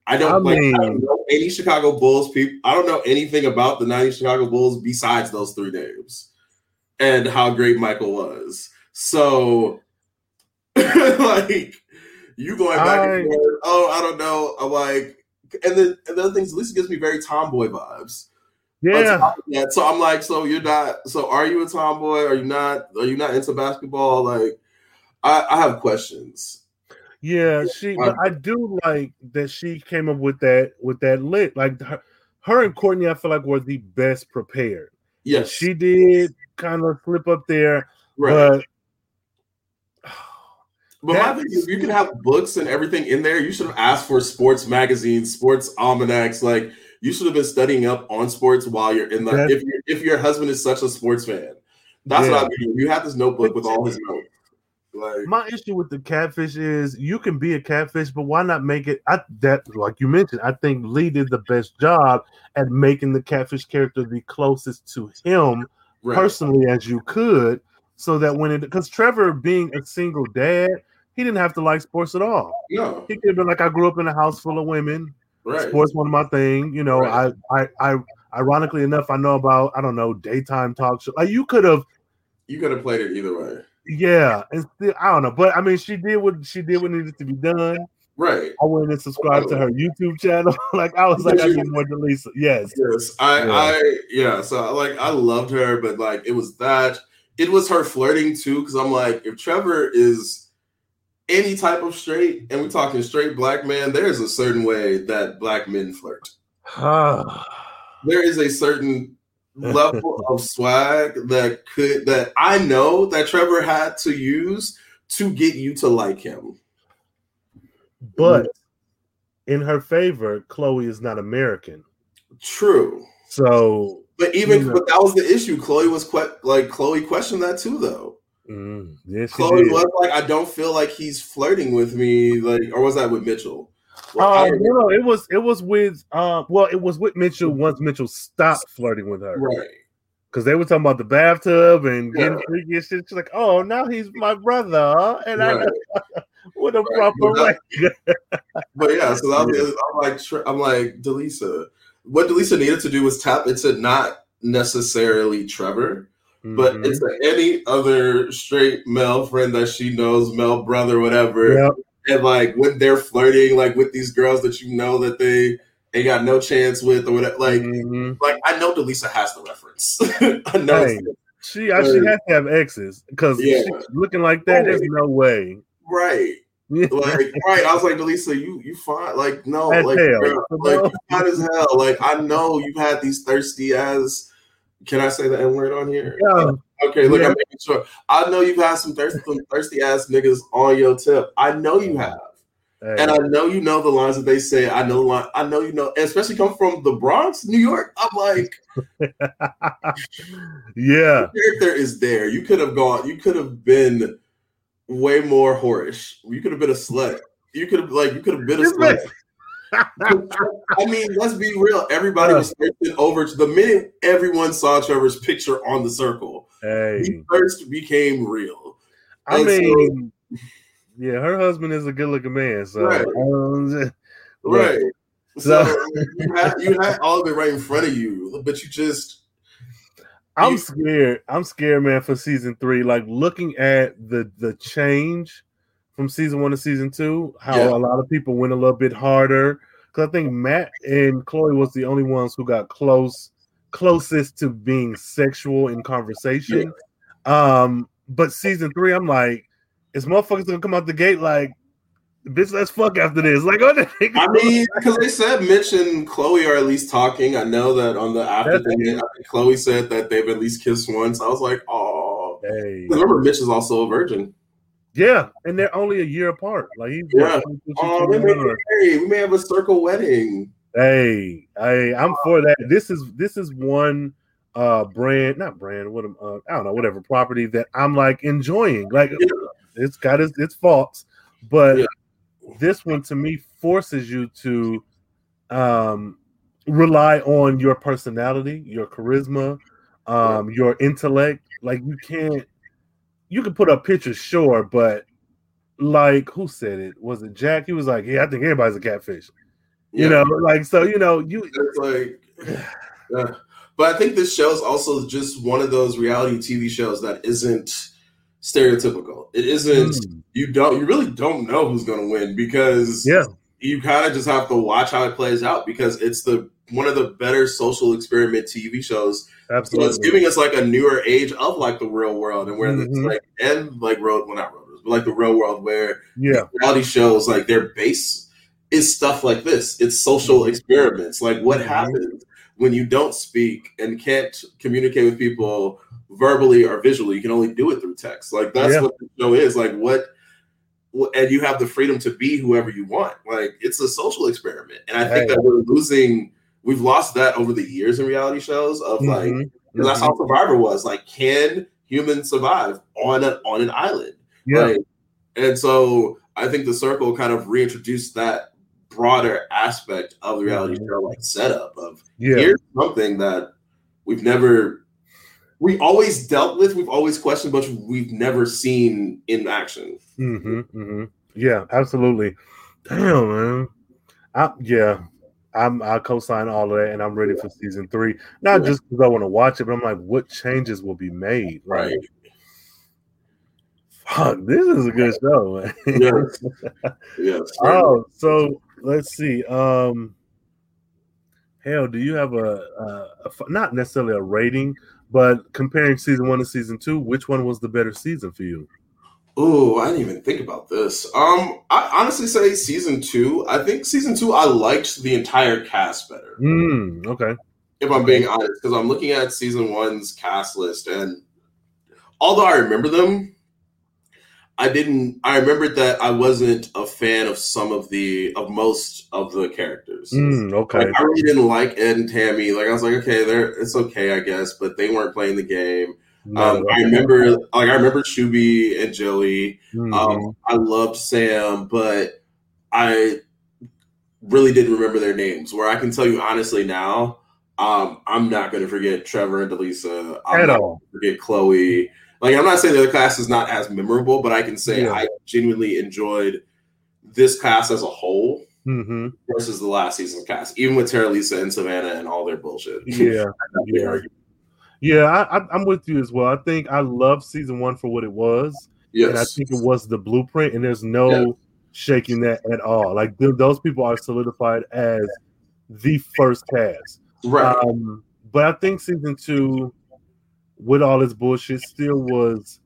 I don't I like mean- I don't know any Chicago Bulls people. I don't know anything about the 90s Chicago Bulls besides those three names and how great Michael was. So [LAUGHS] like you going back I- and forth, oh, I don't know. I'm like, and then and the other things, Lisa gives me very tomboy vibes. Yeah. that. So I'm like, so you're not. So are you a tomboy? Are you not? Are you not into basketball? Like, I, I have questions. Yeah, she. But I do like that she came up with that with that lit. Like her, her and Courtney, I feel like were the best prepared. Yes, she did kind of slip up there, right. but But my thing is, you can have books and everything in there. You should have asked for sports magazines, sports almanacs. Like you should have been studying up on sports while you're in the. If your if your husband is such a sports fan, that's Yeah. what I mean. You have this notebook with all his notes. Like My issue with the catfish is you can be a catfish, but why not make it? I that like you mentioned, I think Lee did the best job at making the catfish character the closest to him right. personally as you could, so that when it because Trevor being a single dad, he didn't have to like sports at all. no, He could have been like, I grew up in a house full of women. right. Sports one of my thing. You know, Right. I, I, I, ironically enough, I know about I don't know daytime talk show. Like you could have, You could have played it either way. yeah, and still, I don't know, but I mean, she did what she did what needed to be done. Right. I went and subscribed to her YouTube channel. [LAUGHS] like I was like, I need more Deleesa. Yes, Yes, I, Yeah. I, yeah. So like, I loved her, but like, it was that. It was her flirting too, because I'm like, if Trevor is any type of straight, and we're talking straight black man, there is a certain way that black men flirt. [SIGHS] There is a certain level [LAUGHS] of swag that could that I know that Trevor had to use to get you to like him. but in her favor, Chloe is not American, True. so But even Yeah. but that was the issue. Chloe was que- like Chloe questioned that too, though. Mm, yes, Chloe was like, I don't feel like he's flirting with me, like, or was that with Mitchell? Well, Uh, no, no, it was it was with uh well, it was with Mitchell once Mitchell stopped flirting with her right, because they were talking about the bathtub and getting Yeah. freaky and shit. She's like, "Oh, now he's my brother," and right. I [LAUGHS] what a Right. proper But way. [LAUGHS] But yeah, so [LAUGHS] was, I'm like, I'm like, Deleesa. What Deleesa needed to do was tap into not necessarily Trevor, but Mhm. into any other straight male friend that she knows, male brother, whatever. Yep. And like when they're flirting, like with these girls that you know that they ain't got no chance with, or whatever. Like, Mhm. like I know Deleesa has the reference. [LAUGHS] I know. Hey, she actually has to have exes because Yeah. looking like that, there's no way. Right. Like, right. I was like, Deleesa, you you fine. Like, no, like, hell. girl, like you fine as hell. Like, I know you've had these thirsty ass. Can I say the N word on here? Yeah. Okay, look, Yeah. I'm making sure. I know you've had some thirsty, some thirsty ass niggas on your tip. I know you have, Hey. and I know you know the lines that they say. I know the line. I know you know, especially come from the Bronx, New York. I'm like, [LAUGHS] yeah, character is there. You could have gone. You could have been way more whorish. You could have been a slut. You could have like. You could have been a slut. I mean, let's be real. Everybody was thirsting over to the minute everyone saw Trevor's picture on the circle. hey. The thirst became real. I And so- mean, yeah, her husband is a good looking man. So, Right. [LAUGHS] um, Right. So- So you had you had all of it right in front of you, but you just I'm You- scared. I'm scared, man, for season three. Like looking at the the change from season one to season two, how Yeah. a lot of people went a little bit harder. Because I think Matt and Chloe was the only ones who got close, closest to being sexual in conversation. Um, but season three, I'm like, is motherfuckers gonna come out the gate like, bitch, let's fuck after this? [LAUGHS] Like? I mean, because they said Mitch and Chloe are at least talking. I know that on the after thing, good. I think Chloe said that they've at least kissed once. I was like, oh. hey, Remember, Mitch is also a virgin. Yeah, and they're only a year apart. Like, he's Yeah. Oh, we may 21? be married. We may have a circle wedding. Hey, hey, I'm for that. This is this is one uh brand, not brand, what am uh, I don't know, whatever property that I'm like enjoying. Like Yeah. it's got its its faults, but Yeah. this one to me forces you to um rely on your personality, your charisma, um, your intellect. Like you can't you can put up pictures, sure, but like who said it? Was it Jack? He was like, Yeah, I think everybody's a catfish. You Yeah. know, like so, you know, you It's like, [SIGHS] yeah. but I think this show is also just one of those reality TV shows that isn't stereotypical. It isn't. Mm, You don't. You really don't know who's going to win because yeah, you kind of just have to watch how it plays out because it's the one of the better social experiment TV shows. So absolutely. it's giving us like a newer age of like the real world and where Mhm. like and like road well not road but like the real world where yeah, reality shows like their base is stuff like this. It's social experiments. Like what Mhm. happens when you don't speak and can't communicate with people verbally or visually. You can only do it through text. Like that's Yeah. what the show is. Like what and you have the freedom to be whoever you want. Like it's a social experiment. And I think Hey. that we're losing we've lost that over the years in reality shows of like Mhm, because that's how Survivor was. Like, can humans survive on a, on an island? yeah, Like, And so I think the circle kind of reintroduced that broader aspect of the reality Mhm. show like setup of Yeah. here's something that we've never we always dealt with, we've always questioned, but we've never seen in action. Mm-hmm, mm-hmm. Yeah, absolutely. Damn, man. I, yeah, I'm I co-sign all of that, and I'm ready for season three. Not Yeah. just because I want to watch it, but I'm like, what changes will be made? Like, Right. Fuck, this is a good show, man. Yes. yes. [LAUGHS] oh, so let's see. Um, hell, do you have a not necessarily a rating, but comparing season one to season two, which one was the better season for you? Oh, I didn't even think about this. Um, I honestly say season two. I think season two, I liked the entire cast better. Mm, okay. If I'm being honest, because I'm looking at season one's cast list, and although I remember them, I didn't. I remembered that I wasn't a fan of some of the of most of the characters. Mm, okay. Like, I really didn't like Ed and Tammy. Like I was like, okay, they're it's okay, I guess, but they weren't playing the game. Um, I remember, like I remember Shubby and Joey. mhm. Um, I loved Sam, but I really didn't remember their names. Where I can tell you honestly now, um, I'm not going to forget Trevor and Deleesa. I'm At all. forget Chloe. Like I'm not saying the other class is not as memorable, but I can say Yeah. I genuinely enjoyed this class as a whole hmm versus the last season's cast, even with Terilisha and Savannah and all their bullshit. Yeah, [LAUGHS] yeah. Yeah, I, I'm with you as well. I think I love season one for what it was, and I think it was the blueprint, and there's no Yeah. shaking that at all. Like th- those people are solidified as the first cast. Right. Um, but I think season two, with all this bullshit, still was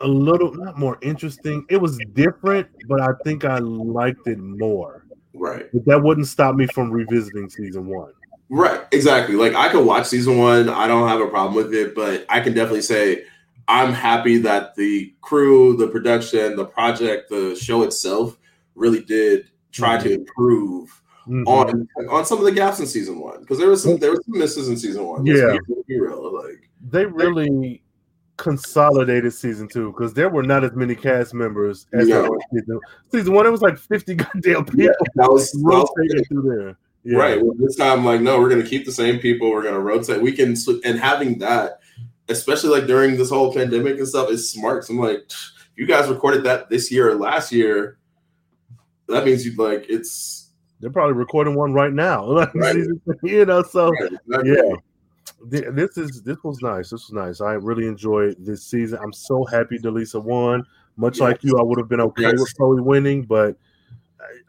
a little not more interesting. It was different, but I think I liked it more. right. But that wouldn't stop me from revisiting season one. Right, exactly. Like I could watch season one, I don't have a problem with it, but I can definitely say I'm happy that the crew, the production, the project, the show itself really did try to improve Mhm. on on some of the gaps in season one because there was some there was some misses in season one. Yeah. be, be real. Like they really consolidated season two because there were not as many cast members as No. season season one. It was like fifty [LAUGHS] goddamn people yeah, that was, was through there. Yeah. Right. Well, this time, like, no, we're going to keep the same people. We're going to rotate. We can, and having that, especially like during this whole pandemic and stuff, is smart. So I'm like, you guys recorded that this year or last year, that means you like it's They're probably recording one right now. [LAUGHS] Right. [LAUGHS] you know, so right, exactly. yeah. Th- This is this was nice. This was nice. I really enjoyed this season. I'm so happy Deleesa won. Much Yeah. like you, I would have been okay Yes. with Chloe winning, but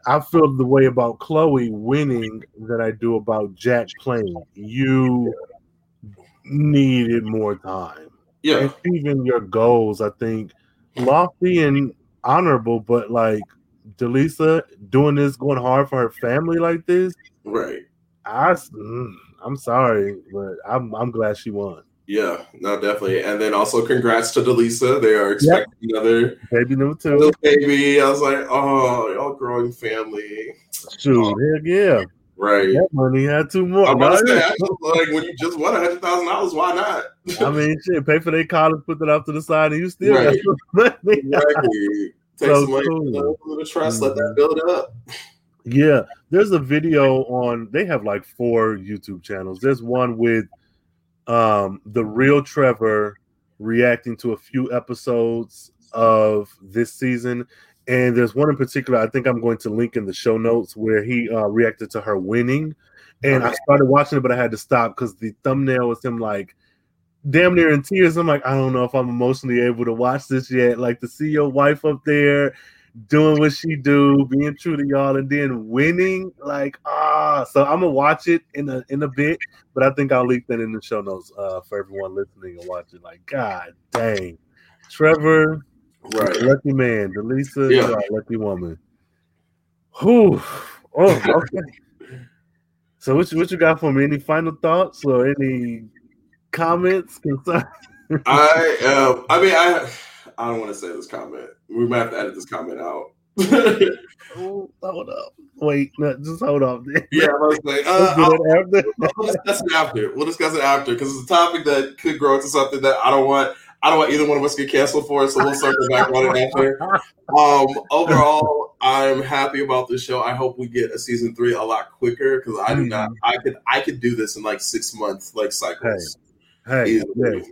I feel the way about Chloe winning that I do about Jack playing. You needed more time. Yeah. Even your goals, I think, lofty and honorable, but like Deleesa doing this, going hard for her family like this, Right. I, mm, I'm sorry, but I'm I'm glad she won. Yeah. No, definitely. And then also, congrats to Deleesa. They are expecting another Baby number two. little baby. I was like, oh, y'all growing family. Shoot, heck yeah. Right. That money had two more. I'm about say, was like, when you just won a hundred thousand dollars, why not? I mean, shit, pay for their college, put that off to the side, and you still Right. got some money. Exactly. Take So some money cool. from the- from the trust, let that mm-hmm. build up. Yeah, there's a video on. They have like four YouTube channels. There's one with um the real Trevor reacting to a few episodes of this season, and there's one in particular. I think I'm going to link in the show notes where he uh, reacted to her winning, and I started watching it, but I had to stop because the thumbnail was him like damn near in tears. I'm like, I don't know if I'm emotionally able to watch this yet. Like to see your wife up there doing what she do, being true to y'all, and then winning. Like, ah, so I'm gonna watch it in a in a bit, but I think I'll leave that in the show notes uh, for everyone listening and watching. Like, God dang, Trevor, Right. lucky man, Deleesa, Yeah. you are a lucky woman. Whew. Oh, okay. So what you, what you got for me? Any final thoughts or any comments? Concerns? I um I mean I I don't want to say this comment. We might have to edit this comment out. Oh, [LAUGHS] hold up. Wait, no, just hold up. [LAUGHS] I was like, uh, We'll I'll, after. [LAUGHS] we'll discuss it after. We'll discuss it after because it's a topic that could grow into something that I don't want. I don't want either one of us to get canceled for it, so we'll circle back on it after. Um, overall, I'm happy about this show. I hope we get a season three a lot quicker because I do not. I could I could do this in like six months, like cycles. Hey, hey,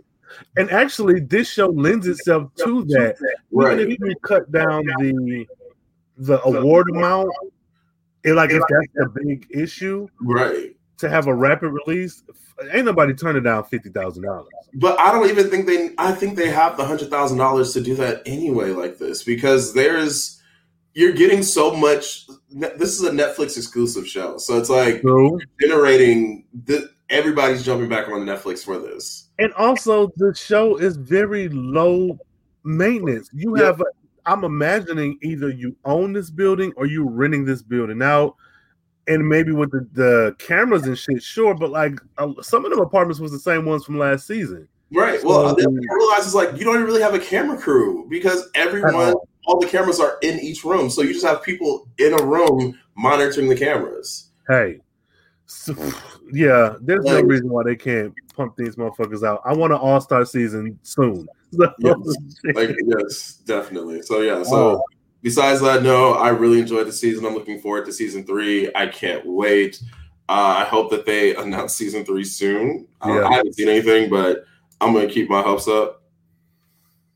and actually, this show lends itself to that. Right. Even if you cut down the the award amount, it, like if that's the big issue, right? To have a rapid release, ain't nobody turning down fifty thousand dollars. But I don't even think they. I think they have the hundred thousand dollars to do that anyway, like this, because there's you're getting so much. This is a Netflix exclusive show, so it's like True. generating. The, everybody's jumping back on Netflix for this, and also the show is very low maintenance. You yep. have. A, I'm imagining either you own this building or you're renting this building out, and maybe with the, the cameras and shit, sure, but like uh, some of them apartments was the same ones from last season. Right. Well, so, I realize it's like you don't even really have a camera crew because everyone, all the cameras are in each room, so you just have people in a room monitoring the cameras. Hey, so, [SIGHS] yeah, there's like, no reason why they can't pump these motherfuckers out. I want an all star season soon. [LAUGHS] yes, [LAUGHS] like yes, definitely. So yeah, so. Besides that, no, I really enjoyed the season. I'm looking forward to season three. I can't wait. Uh, I hope that they [LAUGHS] announce season three soon. Yeah. I haven't seen anything, but I'm going to keep my hopes up.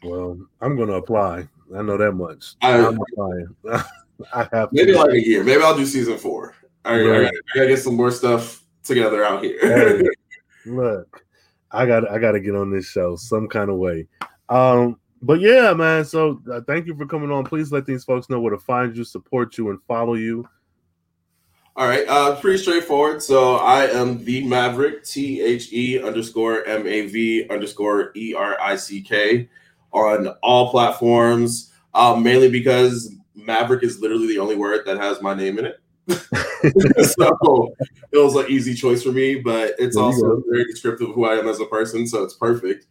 Well, I'm going to apply. I know that much. I, am applying. I have maybe to. like a year. Maybe I'll do season four. I, right. I, gotta, get some more stuff together out here. Look, I got I got to get on this show some kind of way. Um, but yeah, man. So uh, thank you for coming on. Please let these folks know where to find you, support you, and follow you. All right, uh, pretty straightforward. So I am the Maverick, T H E underscore M A V underscore E R I C K on all platforms. Uh, mainly because Maverick is literally the only word that has my name in it. [LAUGHS] so it was an easy choice for me, but it's also very descriptive of who I am as a person, so it's perfect.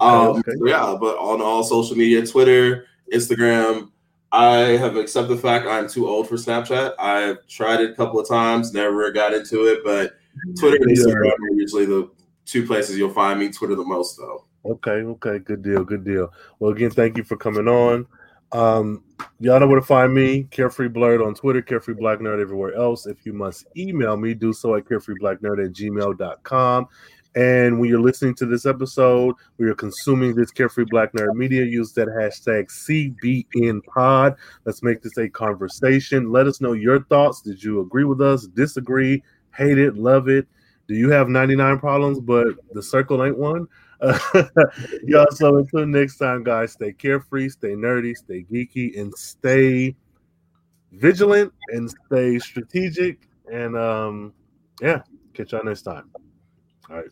Um, okay. yeah, but on all social media, Twitter, Instagram, I have accepted the fact I'm too old for Snapchat. I've tried it a couple of times, never got into it, but Twitter and Instagram are usually the two places you'll find me. Twitter the most though. Okay, okay, good deal, good deal. Well, again, thank you for coming on. Um, y'all know where to find me, Carefree Blerd on Twitter, Carefree Black Nerd everywhere else. If you must email me, do so at carefreeblacknerd at gmail.com. And when you're listening to this episode, we are consuming this Carefree Black Nerd Media, use that hashtag CBNPod. Let's make this a conversation. Let us know your thoughts. Did you agree with us, disagree, hate it, love it? Do you have 99 problems, but the circle ain't one? [LAUGHS] Y'all, so until next time, guys, stay carefree, stay nerdy, stay geeky, and stay vigilant and stay strategic. And um, yeah, catch y'all next time. All right.